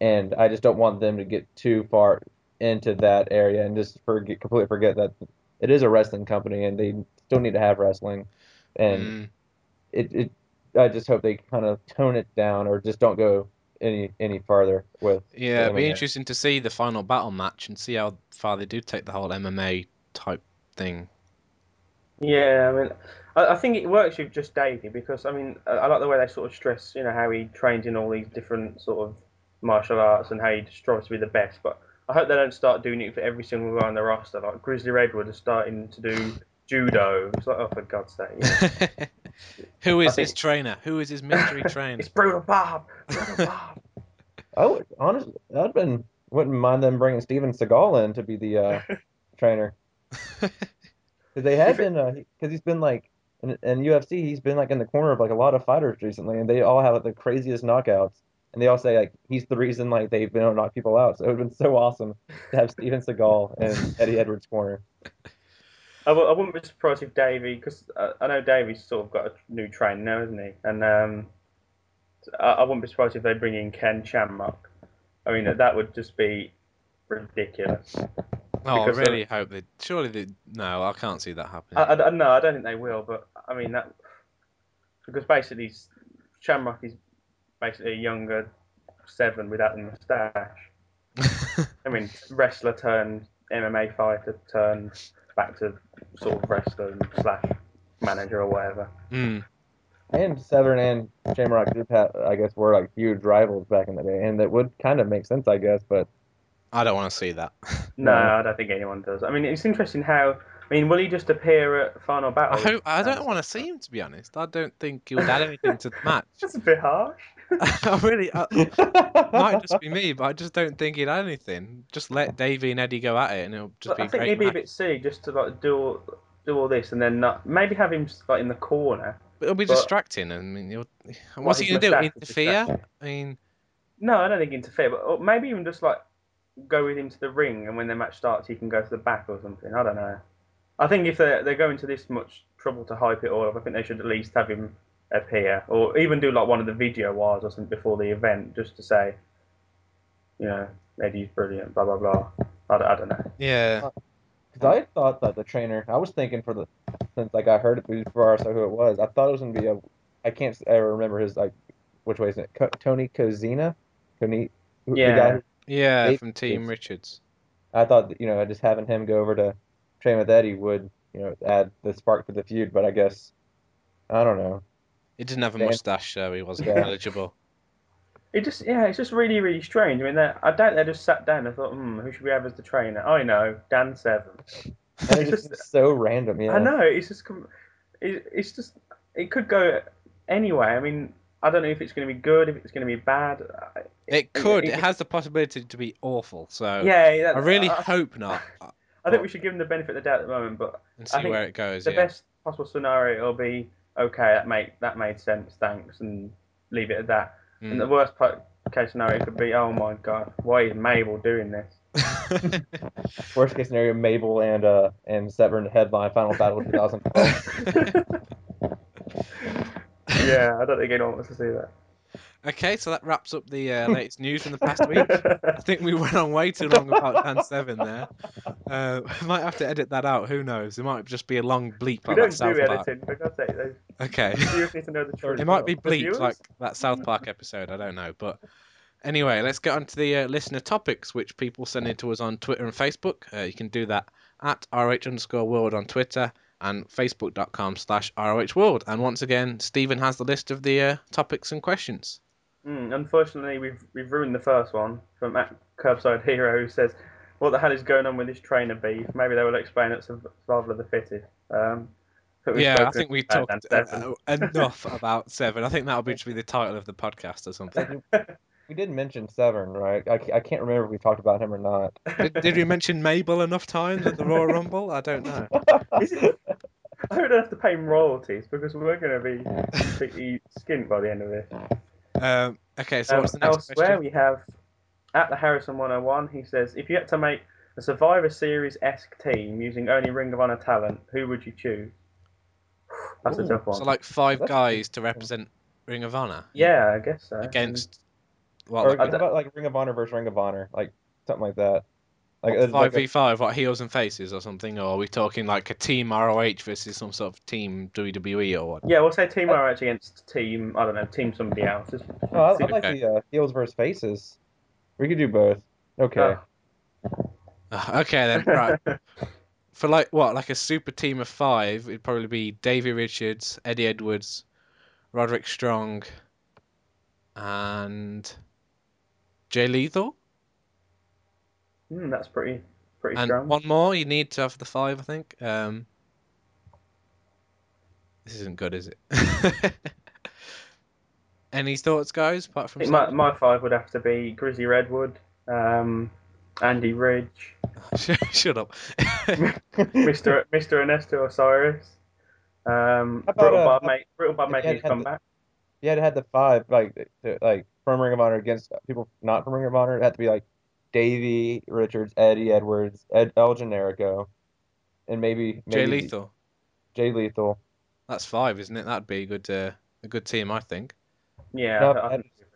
and I just don't want them to get too far into that area and just forget completely forget that it is a wrestling company and they still need to have wrestling, and Mm. it, it I just hope they kind of tone it down or just don't go any any farther with. Yeah, it'd be interesting to see the final battle match and see how far they do take the whole MMA type thing. Yeah, I mean, I, I think it works with just Davey because I mean, I, I like the way they sort of stress, you know, how he trains in all these different sort of martial arts and how he strives to be the best. But I hope they don't start doing it for every single guy on the roster. Like Grizzly Redwood is starting to do judo. It's like, oh, for God's sake! you know. Who is I his think- trainer? Who is his mystery trainer? it's brutal Bob. Brutal Bob. I would honestly, I'd been wouldn't mind them bringing Steven Seagal in to be the uh, trainer. Because they had been, because he's been like in, and UFC, he's been like in the corner of like a lot of fighters recently, and they all have like, the craziest knockouts. And they all say like he's the reason like they've been able to knock people out. So it would have been so awesome to have Steven Seagal and Eddie Edwards' corner. I w- I wouldn't be surprised if Davey, because I, I know Davey's sort of got a new trainer now, isn't he? And um, I, I wouldn't be surprised if they bring in Ken Shamrock. I mean, that would just be ridiculous. Oh, I Because, uh, really hope they. Surely they. No, I can't see that happening. I, I, no, I don't think they will, but I mean that because basically Shamrock is basically a younger Severn without the moustache. I mean, wrestler turned MMA fighter turned back to sort of wrestler slash manager or whatever. Hmm. And Severn and Shamrock Group, had, I guess, were like huge rivals back in the day, and that would kind of make sense, I guess. But I don't want to see that. No, No. I don't think anyone does. I mean, it's interesting how. I mean, will he just appear at Final battle? I Battle? hope. I don't want to see him to be honest. I don't think he would add anything to the match. That's a bit harsh. I really. I, might just be me, but I just don't think he'd add anything. Just let Davey and Eddie go at it, and it'll just But be I a think great he'd be a bit silly just to like do all, do all this and then not maybe have him like in the corner. But it'll be but- distracting. I mean, you'll, what's he gonna do? Interfere? I mean, No, I don't think interfere, but maybe even just like go with him to the ring, and when the match starts, he can go to the back or something. I don't know. I think if they're they're going to this much trouble to hype it all up, I think they should at least have him appear, or even do like one of the video wires or something before the event, just to say, you know, Eddie's brilliant, blah blah blah. I, don't- I don't know. yeah. Uh, because I thought that the trainer, I was thinking for the, since like I heard it before I saw who it was, I thought it was gonna be a, I can't s- ever remember his like, which way is it? Co- Tony Kozina, Tony, who- the Yeah. guy. Who- Yeah, Dave from Team is- Richards. I thought you know just having him go over to train with Eddie would you know add the spark to the feud, but I guess, I don't know. He didn't have a Dan- mustache, so he wasn't Yeah. eligible. It just yeah, it's just really really strange. I mean, they- I doubt they just sat down and thought, hmm, who should we have as the trainer? I know, Dan Severn. It's It's just so random, yeah. I know it's just it's just it could go anyway. I mean, I don't know if it's going to be good, if it's going to be bad. I- It could. It it- has the possibility to be awful. So Yeah, that, I really I, hope not, I think we should give them the benefit of the doubt at the moment, but and I see think where it goes. the Yeah. best possible scenario will be okay. That made that made sense. Thanks, and leave it at that. Mm. And the worst part, case scenario could be, oh my god, why is Mabel doing this? Worst case scenario, Mabel and uh and Severn headline Final Battle 2012. Yeah, I don't think anyone wants to see that. okay, so that wraps up the uh, latest news from the past week. I think we went on way too long about Dan Severn there. Uh, I might have to edit that out. Who knows? It might just be a long bleep we like don't that South do Park. editing, for God's sake. They Okay. need to know the truth. It might be The bleeped like that South Park episode. I don't know, but anyway, let's get on to the uh, listener topics, which people send in to us on Twitter and Facebook. Uh, you can do that at rh underscore world on Twitter and facebook.com slash roh world. And once again, Stephen has the list of the uh, topics and questions. Mm, unfortunately, we've we've ruined the first one from at Curbside Hero, who says, "What the hell is going on with this trainer beef? Maybe they will explain at Survival of the Fittest." Um, yeah, I think we talked enough about Severn. I think that'll be, be the title of the podcast or something. we did mention Severn, right? I, I can't remember if we talked about him or not. did, did we mention Mabel enough times at the Royal Rumble? I don't know. Is it- I don't have to pay him royalties because we're going to be completely skint by the end of this. Um, okay, so Um, what's the next elsewhere, question? we have at the Harrison 101. He says, "If you had to make a Survivor Series esque team using only Ring of Honor talent, who would you choose?" That's a tough one. So like five That's guys to represent Ring of Honor yeah, I guess so. against well, Or like, I how about like Ring of Honor versus Ring of Honor, like something like that. Like, five like v a- five, what heels and faces or something, or are we talking like a team ROH versus some sort of team WWE or what? Yeah, we'll say Team ROH against Team. I don't know, Team somebody else. Just No, I, see I like Okay. the uh, heels versus faces. We could do both. Okay. Oh. Ah, Okay then, right. For like what, like a super team of five, it'd probably be Davey Richards, Eddie Edwards, Roderick Strong, and Jay Lethal. Hmm, that's pretty pretty and strong. one more you need to have the five, I think. Um, this isn't good, is it? Any thoughts, guys? Apart from my, my five would have to be Grizzly Redwood, um, Andy Ridge, Shut up. Mr. Mr. Ernesto Osiris, Um, How about, Brutal Bob how- made Brutal Bob if made his comeback. You had to have the five like to, like from Ring of Honor against people not from Ring of Honor. It had to be like Davey Richards, Eddie Edwards, Ed, El Generico, and maybe Jay Lethal. Jay Lethal. That's five, isn't it? That'd be a good uh, a good team, I think. Yeah, No, I, I I- think he's.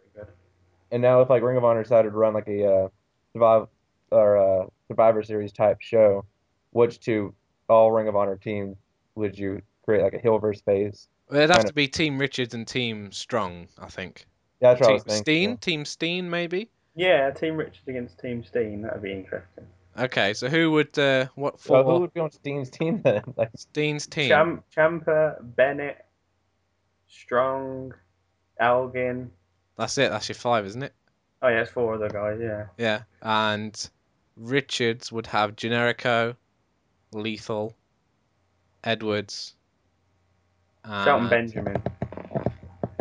And now if like Ring of Honor decided to run like a uh, survive or uh, Survivor Series type show, which two all Ring of Honor teams would you create like a heel versus face? Well, It'd have Kinda- to be Team Richards and Team Strong, I think. Yeah, that's what I Team was thinking. Steen, Team Steen, maybe. Yeah, Team Richards against Team Steen. That'd be interesting. Okay, so who would uh, what Well, for who would be on Steen's team then? Like, Steen's team? Cham- Ciampa, Bennett, Strong, Elgin. That's it. That's your five, isn't it? Oh yeah, it's four other guys. Yeah. Yeah. And Richards would have Generico, Lethal, Edwards. Shelton Benjamin.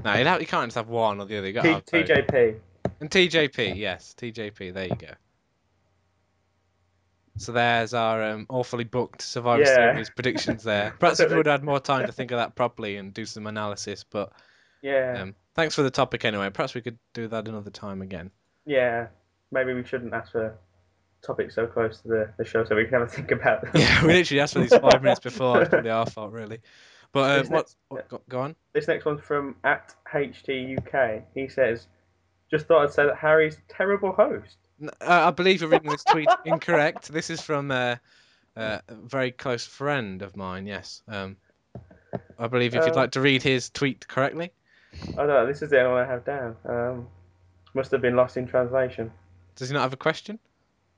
No, you, you can't just have one or the other. You got T- to have both. TJP. And TJP, yes, TJP. There you go. So there's our um, awfully booked Survivor Yeah. Series predictions there. Perhaps if we would have had more time to think of that properly and do some analysis, but Yeah. um, thanks for the topic anyway. Perhaps we could do that another time again. Yeah. Maybe we shouldn't ask for topics so close to the, the show so we can have a think about them. Yeah, we literally asked for these five minutes before. It's probably our fault, really. But Isn't what, what? Go, go on. This next one's from at HTUK. He says, "Just thought I'd say that Harry's a terrible host." Uh, I believe you're reading this tweet incorrect. This is from uh, uh, a very close friend of mine. Yes. Um, I believe if you'd Uh, like to read his tweet correctly. Oh don't. This is the only one I have down. Um, must have been lost in translation. Does he not have a question?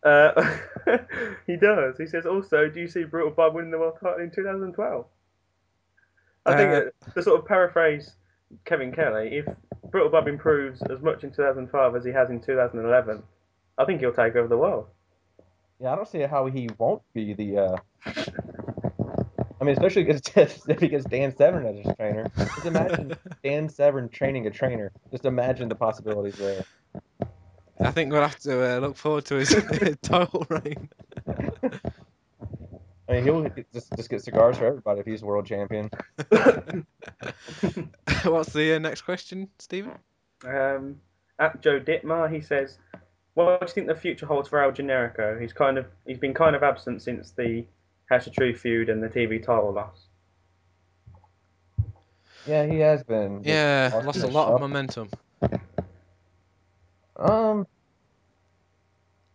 Uh, he does. He says, "Also, do you see Brutal Bob winning the world title in 2012?" I think Uh, to sort of paraphrase Kevin Kelly, if Brutal Bob improves as much in 2012 as he has in 2011, I think he'll take over the world. yeah, I don't see how he won't be the. Uh... I mean, especially because if he gets Dan Severn as his trainer. Just imagine Dan Severn training a trainer. Just imagine the possibilities there. I think we'll have to uh, look forward to his title reign. I mean, he'll just just get cigars for everybody if he's world champion. What's the uh, next question, Stephen? Um, at Joe Ditmar, he says, "What do you think the future holds for El Generico? He's kind of he's been kind of absent since the House of Truth feud and the TV title loss." Yeah, he has been. Yeah, lost lost a the lot of momentum. Um,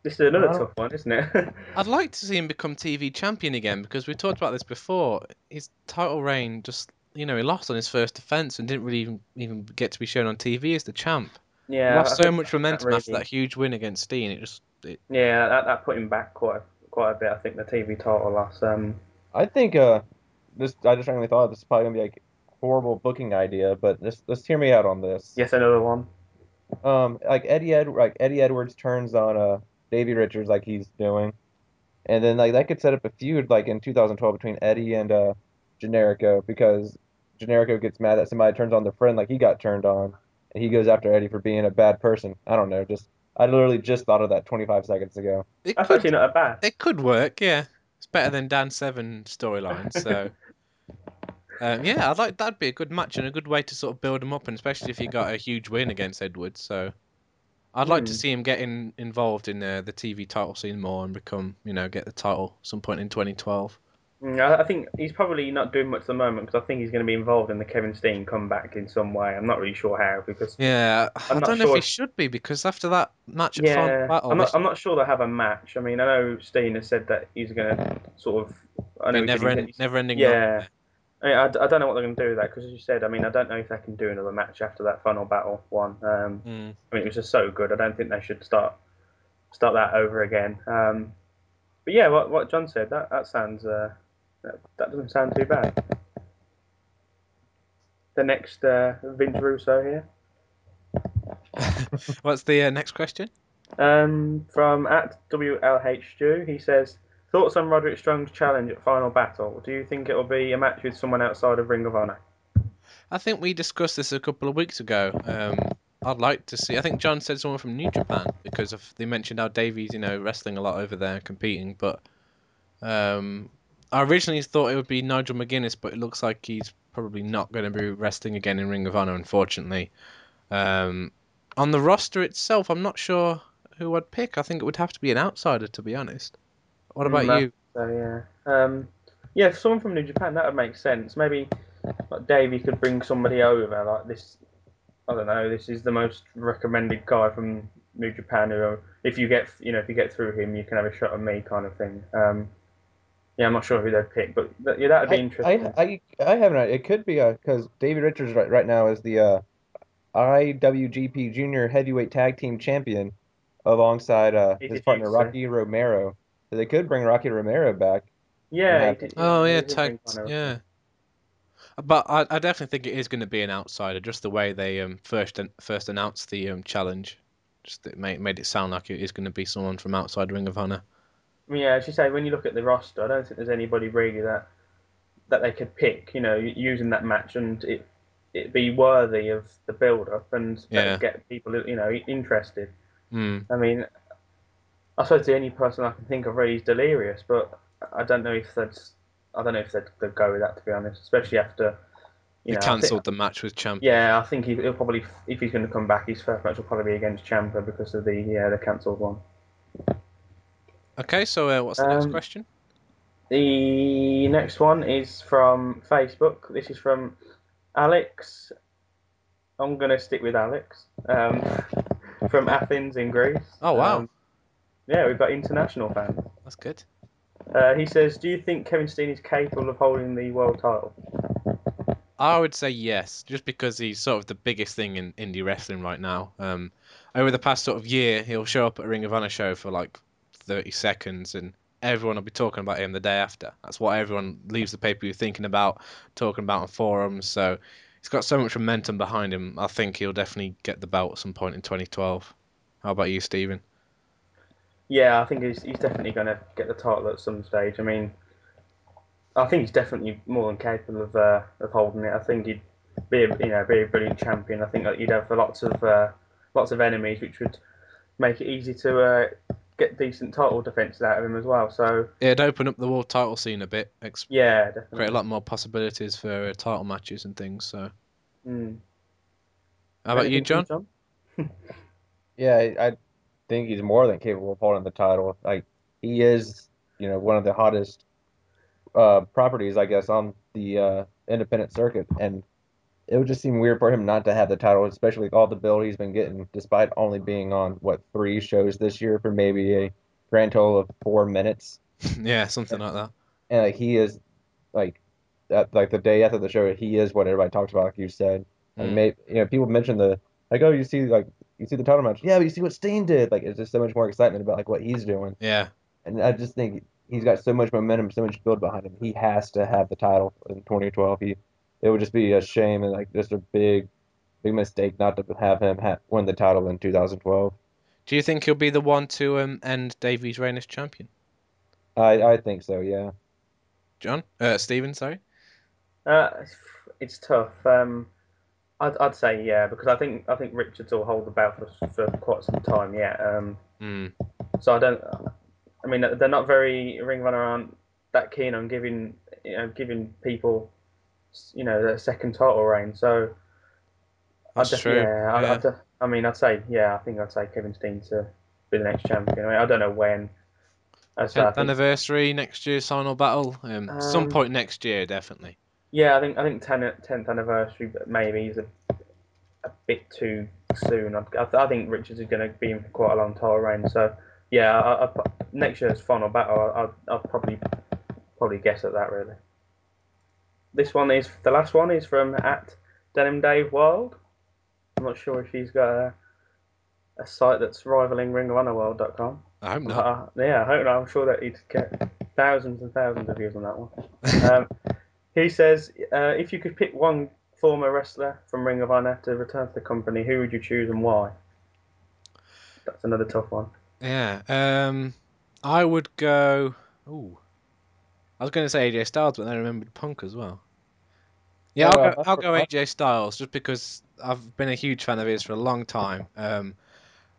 This is another Well- tough one, isn't it? I'd like to see him become TV champion again because we talked about this before. His title reign just, you know, he lost on his first defense and didn't really even, even get to be shown on TV as the champ. He yeah, lost so much that momentum after that huge win against Steen. It just, it, Yeah, that, that put him back quite quite a bit. I think the TV title loss. Um, I think uh, this I just randomly thought this is probably gonna be like a horrible booking idea, but just just hear me out on this. yes, another one. Um, like Eddie Ed like Eddie Edwards turns on uh Davey Richards like he's doing, and then like that could set up a feud like in 2012 between Eddie and uh Generico because Generico gets mad that somebody turns on their friend like he got turned on, and he goes after Eddie for being a bad person. I don't know, just I literally just thought of that 25 seconds ago. it That's could, actually not a bad. it could work, yeah. It's better than Dan Severn storyline, so. Um, yeah, I'd like that'd be a good match and a good way to sort of build him up, and especially if he got a huge win against Edwards. So, I'd like to Hmm. see him getting involved in uh, the TV title scene more and become, you know, get the title some point in 2012. Mm, I, I think he's probably not doing much at the moment because I think he's going to be involved in the Kevin Steen comeback in some way. I'm not really sure how because Yeah, I I'm not don't know if he should be because after that match at yeah, Battle, I'm not I'm not sure they'll have a match. I mean, I know Steen has said that he's going to sort of. I know be he said never, end, never ending. Yeah. I, mean, I, I don't know what they're going to do with that because, as you said, I mean, I don't know if they can do another match after that final battle one. Um, Mm. I mean, it was just so good. I don't think they should start start that over again. Um, but yeah, what what John said that that sounds uh, that, that doesn't sound too bad. The next uh, Vince Russo here What's the uh, next question? um, from at WLH Stew. He says thoughts on Roderick Strong's challenge at Final Battle. Do you think it will be a match with someone outside of Ring of Honor? I think we discussed this a couple of weeks ago. Um, I'd like to see. I think John said someone from New Japan because of they mentioned how Davey's, you know, wrestling a lot over there, competing. But um, I originally thought it would be Nigel McGuinness, but it looks like he's probably not going to be wrestling again in Ring of Honor, unfortunately. Um, on the roster itself, I'm not sure who I'd pick. I think it would have to be an outsider, to be honest. What about Mm, you? So yeah, um, yeah, for someone from New Japan that would make sense. Maybe like Davey could bring somebody over like this. I don't know. This is the most recommended guy from New Japan. Who, if you get, you know, if you get through him, you can have a shot at me, kind of thing. Um, yeah, I'm not sure who they'd pick, but that, yeah, that would be interesting. I, I, I haven't. It could be because Davey Richards right, right now is the uh, IWGP Junior Heavyweight Tag Team Champion alongside uh, his partner use, uh, Rocky Romero. So they could bring Rocky Romero back. yeah. Yeah. Oh yeah, tag. bring kind of- Yeah. But I, I definitely think it is going to be an outsider, just the way they um first first announced the um challenge. Just it made made it sound like it is going to be someone from outside Ring of Honor. Yeah, as you say, when you look at the roster, I don't think there's anybody really that that they could pick. You know, using that match and it it be worthy of the build up and Yeah. get people, you know, interested. Hmm. I mean, I suppose the only person I can think of really is Delirious, but I don't know if that's I don't know if they'd, they'd go with that to be honest, especially after you know. Cancelled the match with Champ. yeah, I think he, he'll probably if he's going to come back, his first match will probably be against Ciampa because of the yeah the cancelled one. Okay, so uh, what's the next Um, question? The next one is from Facebook. This is from Alex. I'm going to stick with Alex. Um, from Athens in Greece. Oh, wow. Um, yeah, we've got international fans. That's good. Uh, he says, "Do you think Kevin Steen is capable of holding the world title?" I would say yes, just because he's sort of the biggest thing in indie wrestling right now. Um, over the past sort of year, he'll show up at a Ring of Honor show for like 30 seconds, and everyone will be talking about him the day after. That's what everyone leaves the pay per view thinking about, talking about on forums. So he's got so much momentum behind him. I think he'll definitely get the belt at some point in 2012. How about you, Stephen? Yeah, I think he's, he's definitely going to get the title at some stage. I mean, I think he's definitely more than capable of uh, of holding it. I think he'd be a, you know be a brilliant champion. I think that he'd have lots of uh, lots of enemies, which would make it easy to uh, get decent title defenses out of him as well. So It'd open up the world title scene a bit, ex- yeah, definitely. create a lot more possibilities for uh, title matches and things. So, Mm. how about you, Anything John? Yeah, I, I think he's more than capable of holding the title. Like he is, you know, one of the hottest uh, properties, I guess, on the uh, independent circuit, and it would just seem weird for him not to have the title, especially with all the build he's been getting, despite only being on what three shows this year for maybe a grand total of four minutes. yeah, something like that. And like he is, like, that like the day after the show, he is what everybody talks about, like you said. And Mm. maybe you know people mention the like, oh, you see like you see the title match, yeah, but you see what Steen did. Like it's just so much more excitement about like what he's doing. Yeah, And I just think he's got so much momentum, so much build behind him. He has to have the title in 2012. He, it would just be a shame and like just a big, big mistake not to have him ha- win the title in 2012. Do you think he'll be the one to um, end Davey's reign as champion? I, I think so. Yeah. John? Uh, Stephen, sorry. Uh, it's tough. Um, I'd, I'd say yeah because I think I think Richards will hold the belt for, for quite some time yet. Um, Hmm. so I don't. I mean, they're not very Ring Honor aren't that keen on giving you know giving people you know the second title reign. So I'd That's def- true. Yeah, I'd. I'd, I mean, I'd say yeah. I think I'd say Kevin Steen to be the next champion. I mean, I don't know when. As I 10th think, anniversary, next year's final battle. Um, some Um, point next year, definitely. Yeah, I think I think 10, 10th anniversary, but maybe is a, a bit too soon. I, I, I think Richards is going to be in for quite a long title reign. So yeah, I, I, next year's final battle, I, I, I'll probably probably guess at that really. This one is the last one is from at Denim Dave Wild. I'm not sure if he's got a, a site that's rivaling RingOfHonorWorld.com. I hope not. Uh, yeah, I hope not. I'm sure that he'd get thousands and thousands of views on that one. Um, he says, uh, if you could pick one former wrestler from Ring of Honor to return to the company, who would you choose and why? That's another tough one. yeah. Um, I would go. Ooh. I was going to say AJ Styles, but then I remembered Punk as well. Yeah, Oh, I'll go, I- I'll go AJ Styles just because I've been a huge fan of his for a long time. Um,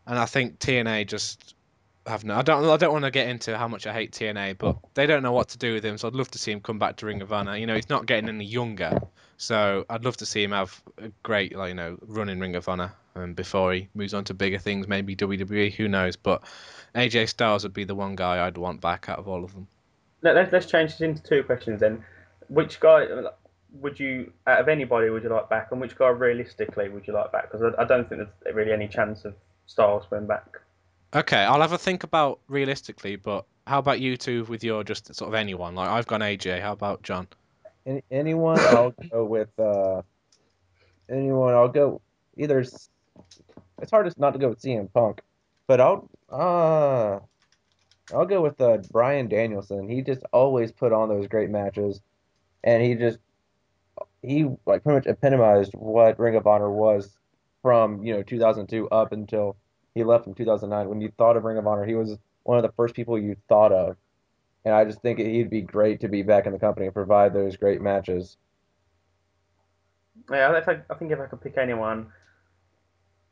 and I think TNA just have no. I don't. I don't want to get into how much I hate TNA, but they don't know what to do with him. So I'd love to see him come back to Ring of Honor. You know, he's not getting any younger, so I'd love to see him have a great, like you know, run in Ring of Honor um, before he moves on to bigger things, maybe WWE. Who knows? But AJ Styles would be the one guy I'd want back out of all of them. Let, let's, let's change this into two questions then. Which guy would you, out of anybody, would you like back, and which guy realistically would you like back? Because I, I don't think there's really any chance of Styles coming back. Okay, I'll have a think about realistically, but how about you two with your just sort of anyone? Like I've gone AJ. How about John? Any, anyone, I'll go with. Uh, anyone, I'll go either. It's hardest not to go with CM Punk, but I'll. Uh, I'll go with uh, Bryan Danielson. He just always put on those great matches, and he just he like pretty much epitomized what Ring of Honor was from you know 2002 up until he left in 2009. When you thought of Ring of Honor, he was one of the first people you thought of, and I just think he'd be great to be back in the company and provide those great matches. Yeah, if I, I think if I could pick anyone,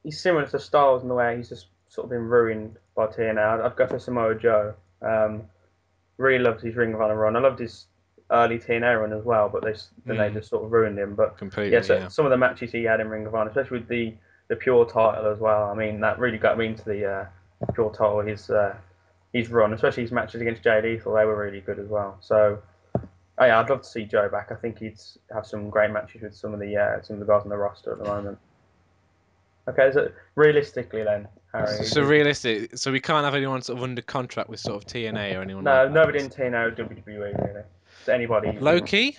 he's similar to Styles in the way he's just sort of been ruined by TNA. I'd, I'd go for Samoa Joe. Um, really loved his Ring of Honor run. I loved his early TNA run as well, but they s- then they Mm. just sort of ruined him. But Completely. yeah, so yeah. some of the matches he had in Ring of Honor, especially with the the pure title as well. I mean, that really got me into the uh, pure title. His uh, his run, especially his matches against Jay Lethal, they were really good as well. So. Oh yeah, I'd love to see Joe back. I think he'd have some great matches with some of the uh, some of the guys on the roster at the moment. Okay, so realistically then, Harry. So realistic. So we can't have anyone sort of under contract with sort of TNA or anyone. no, like that. nobody in TNA or WWE really. So anybody. you Low can- key.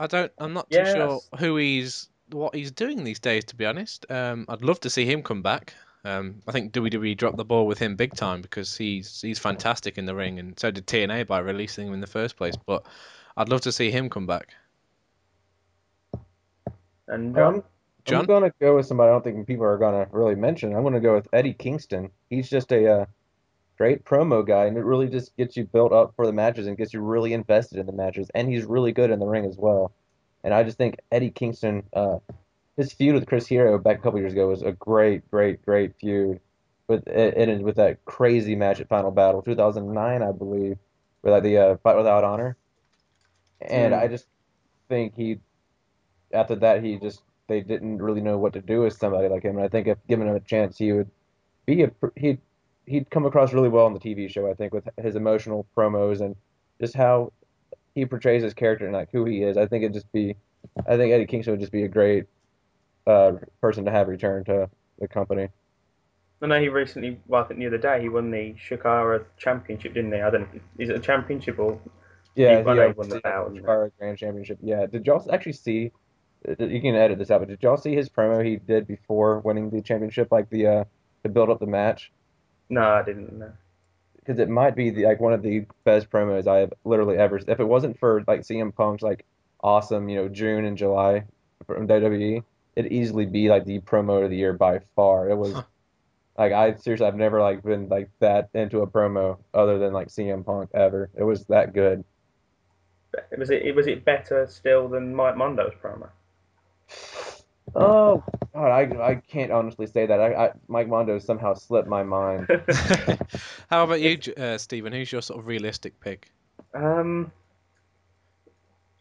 I don't. I'm not too sure who he's, what he's doing these days. To be honest, um, I'd love to see him come back. Um, I think WWE dropped the ball with him big time because he's he's fantastic in the ring, and so did TNA by releasing him in the first place. But I'd love to see him come back. And John. Um, John? I'm gonna go with somebody I don't think people are gonna really mention. I'm gonna go with Eddie Kingston. He's just a uh, great promo guy, and it really just gets you built up for the matches and gets you really invested in the matches. And he's really good in the ring as well. And I just think Eddie Kingston, uh, his feud with Chris Hero back a couple years ago was a great, great, great feud. With it ended with that crazy match at Final Battle 2009, I believe, with like the uh, Fight Without Honor. And Mm. I just think he, after that, he just they didn't really know what to do with somebody like him. And I think if given him a chance, he would be a he'd he'd come across really well on the TV show. I think with his emotional promos and just how he portrays his character and like who he is. I think it'd just be, I think Eddie Kingston would just be a great uh, person to have return to the company. I know he recently, well, I think the other day he won the Chikara Championship, didn't he? I don't know. Is it a championship or? Yeah, He won he, uh, won the the bout, didn't he? Chikara Grand Championship. Yeah, did y'all actually see? uh, You can edit this out, but did y'all see his promo he did before winning the championship, like the uh, to build up the match? No, I didn't. No. Because it might be the, like one of the best promos I have literally ever. If it wasn't for like CM Punk's like awesome, you know, June and July from WWE, it'd easily be like the promo of the year by far. It was Huh. like I seriously I've never like been like that into a promo other than like CM Punk ever. It was that good. Was it was it better still than Mike Mondo's promo? Oh God, I I can't honestly say that. I, I Mike Mondo somehow slipped my mind. How about you, uh, Stephen? Who's your sort of realistic pick? Um,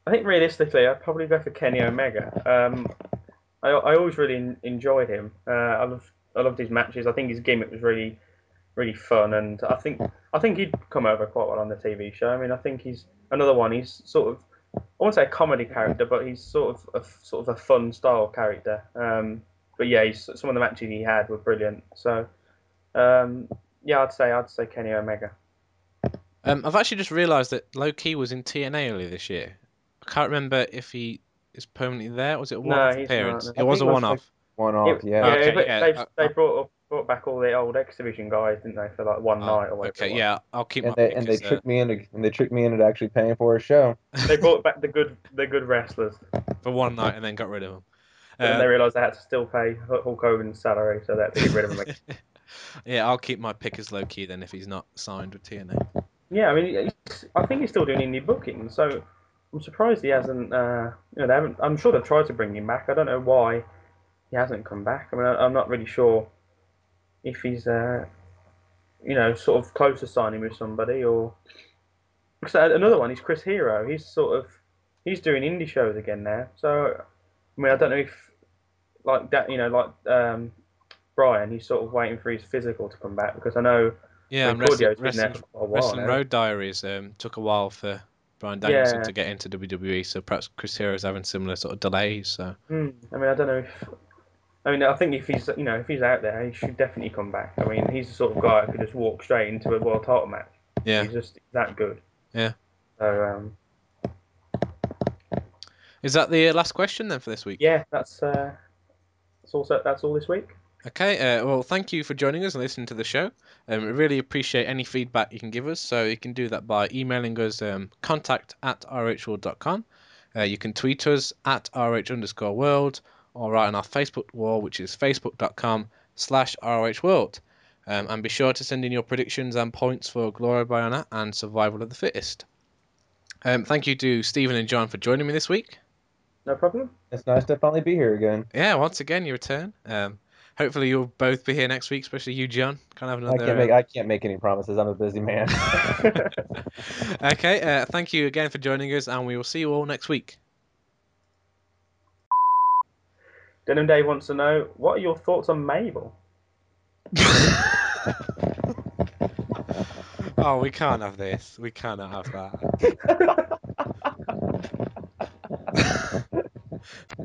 I think realistically, I'd probably go for Kenny Omega. Um, I, I always really en- enjoyed him. Uh, I loved I loved his matches. I think his gimmick was really really fun, and I think I think he'd come over quite well on the TV show. I mean, I think he's another one. He's sort of I won't say a comedy character, but he's sort of a f- sort of a fun style character. Um, but yeah, he's, some of the matches he had were brilliant. So um, yeah, I'd say I'd say Kenny Omega. Um, I've actually just realised that Low Ki was in TNA earlier this year. I can't remember if he is permanently there. Was it a one-off he's not, appearance? no. It I was a think it was one-off. One off, yeah. yeah, Okay, but yeah, they, uh, they uh, brought up, brought back all the old exhibition guys, didn't they, for like one Oh, night or whatever. okay, yeah, I'll keep my And they and they uh, tricked me into and they tricked me into actually paying for a show. They brought back the good the good wrestlers, for one night and then got rid of them. and Uh, they realised they had to still pay Hulk Hogan's salary, so they had to get rid of him. yeah, I'll keep my pick as Low Ki then if he's not signed with TNA. yeah, I mean, I think he's still doing indie booking, so I'm surprised he hasn't. Uh, you know, they haven't. I'm sure they've tried to bring him back. I don't know why he hasn't come back. I mean, I'm not really sure if he's. Uh, you know, sort of close to signing with somebody, or so another one is Chris Hero. He's sort of he's doing indie shows again now. So I mean, I don't know if like that, you know, like um, Bryan, he's sort of waiting for his physical to come back because I know Yeah, and Wrestling, Wrestling, for a while Wrestling. Road Diaries um, took a while for Bryan Danielson Yeah. to get into WWE, so perhaps Chris Hero's having similar sort of delays. So Hmm, I mean, I don't know if. I mean, I think if he's, you know, if he's out there, he should definitely come back. I mean, he's the sort of guy who could just walk straight into a world title match. yeah, He's just that good. Yeah. So um, is that the uh, last question then for this week? yeah, that's uh, that's also that's all this week. Okay, uh, well, thank you for joining us and listening to the show. Um, we really appreciate any feedback you can give us. So you can do that by emailing us um, contact at rhworld.com. Uh, you can tweet us at rh underscore world or write on our Facebook wall, which is facebook.com slash rhworld. Um, and be sure to send in your predictions and points for Glory By Honor and Survival of the Fittest. Um, thank you to Stephen and John for joining me this week. No problem. It's nice to finally be here again. Yeah, once again, you return. Um, hopefully, you'll both be here next week, especially you, John. Can't have I another. can't make I can't make any promises. I'm a busy man. okay, uh, thank you again for joining us, and we will see you all next week. Denim Dave wants to know what are your thoughts on Mabel? oh, we can't have this. We cannot have that.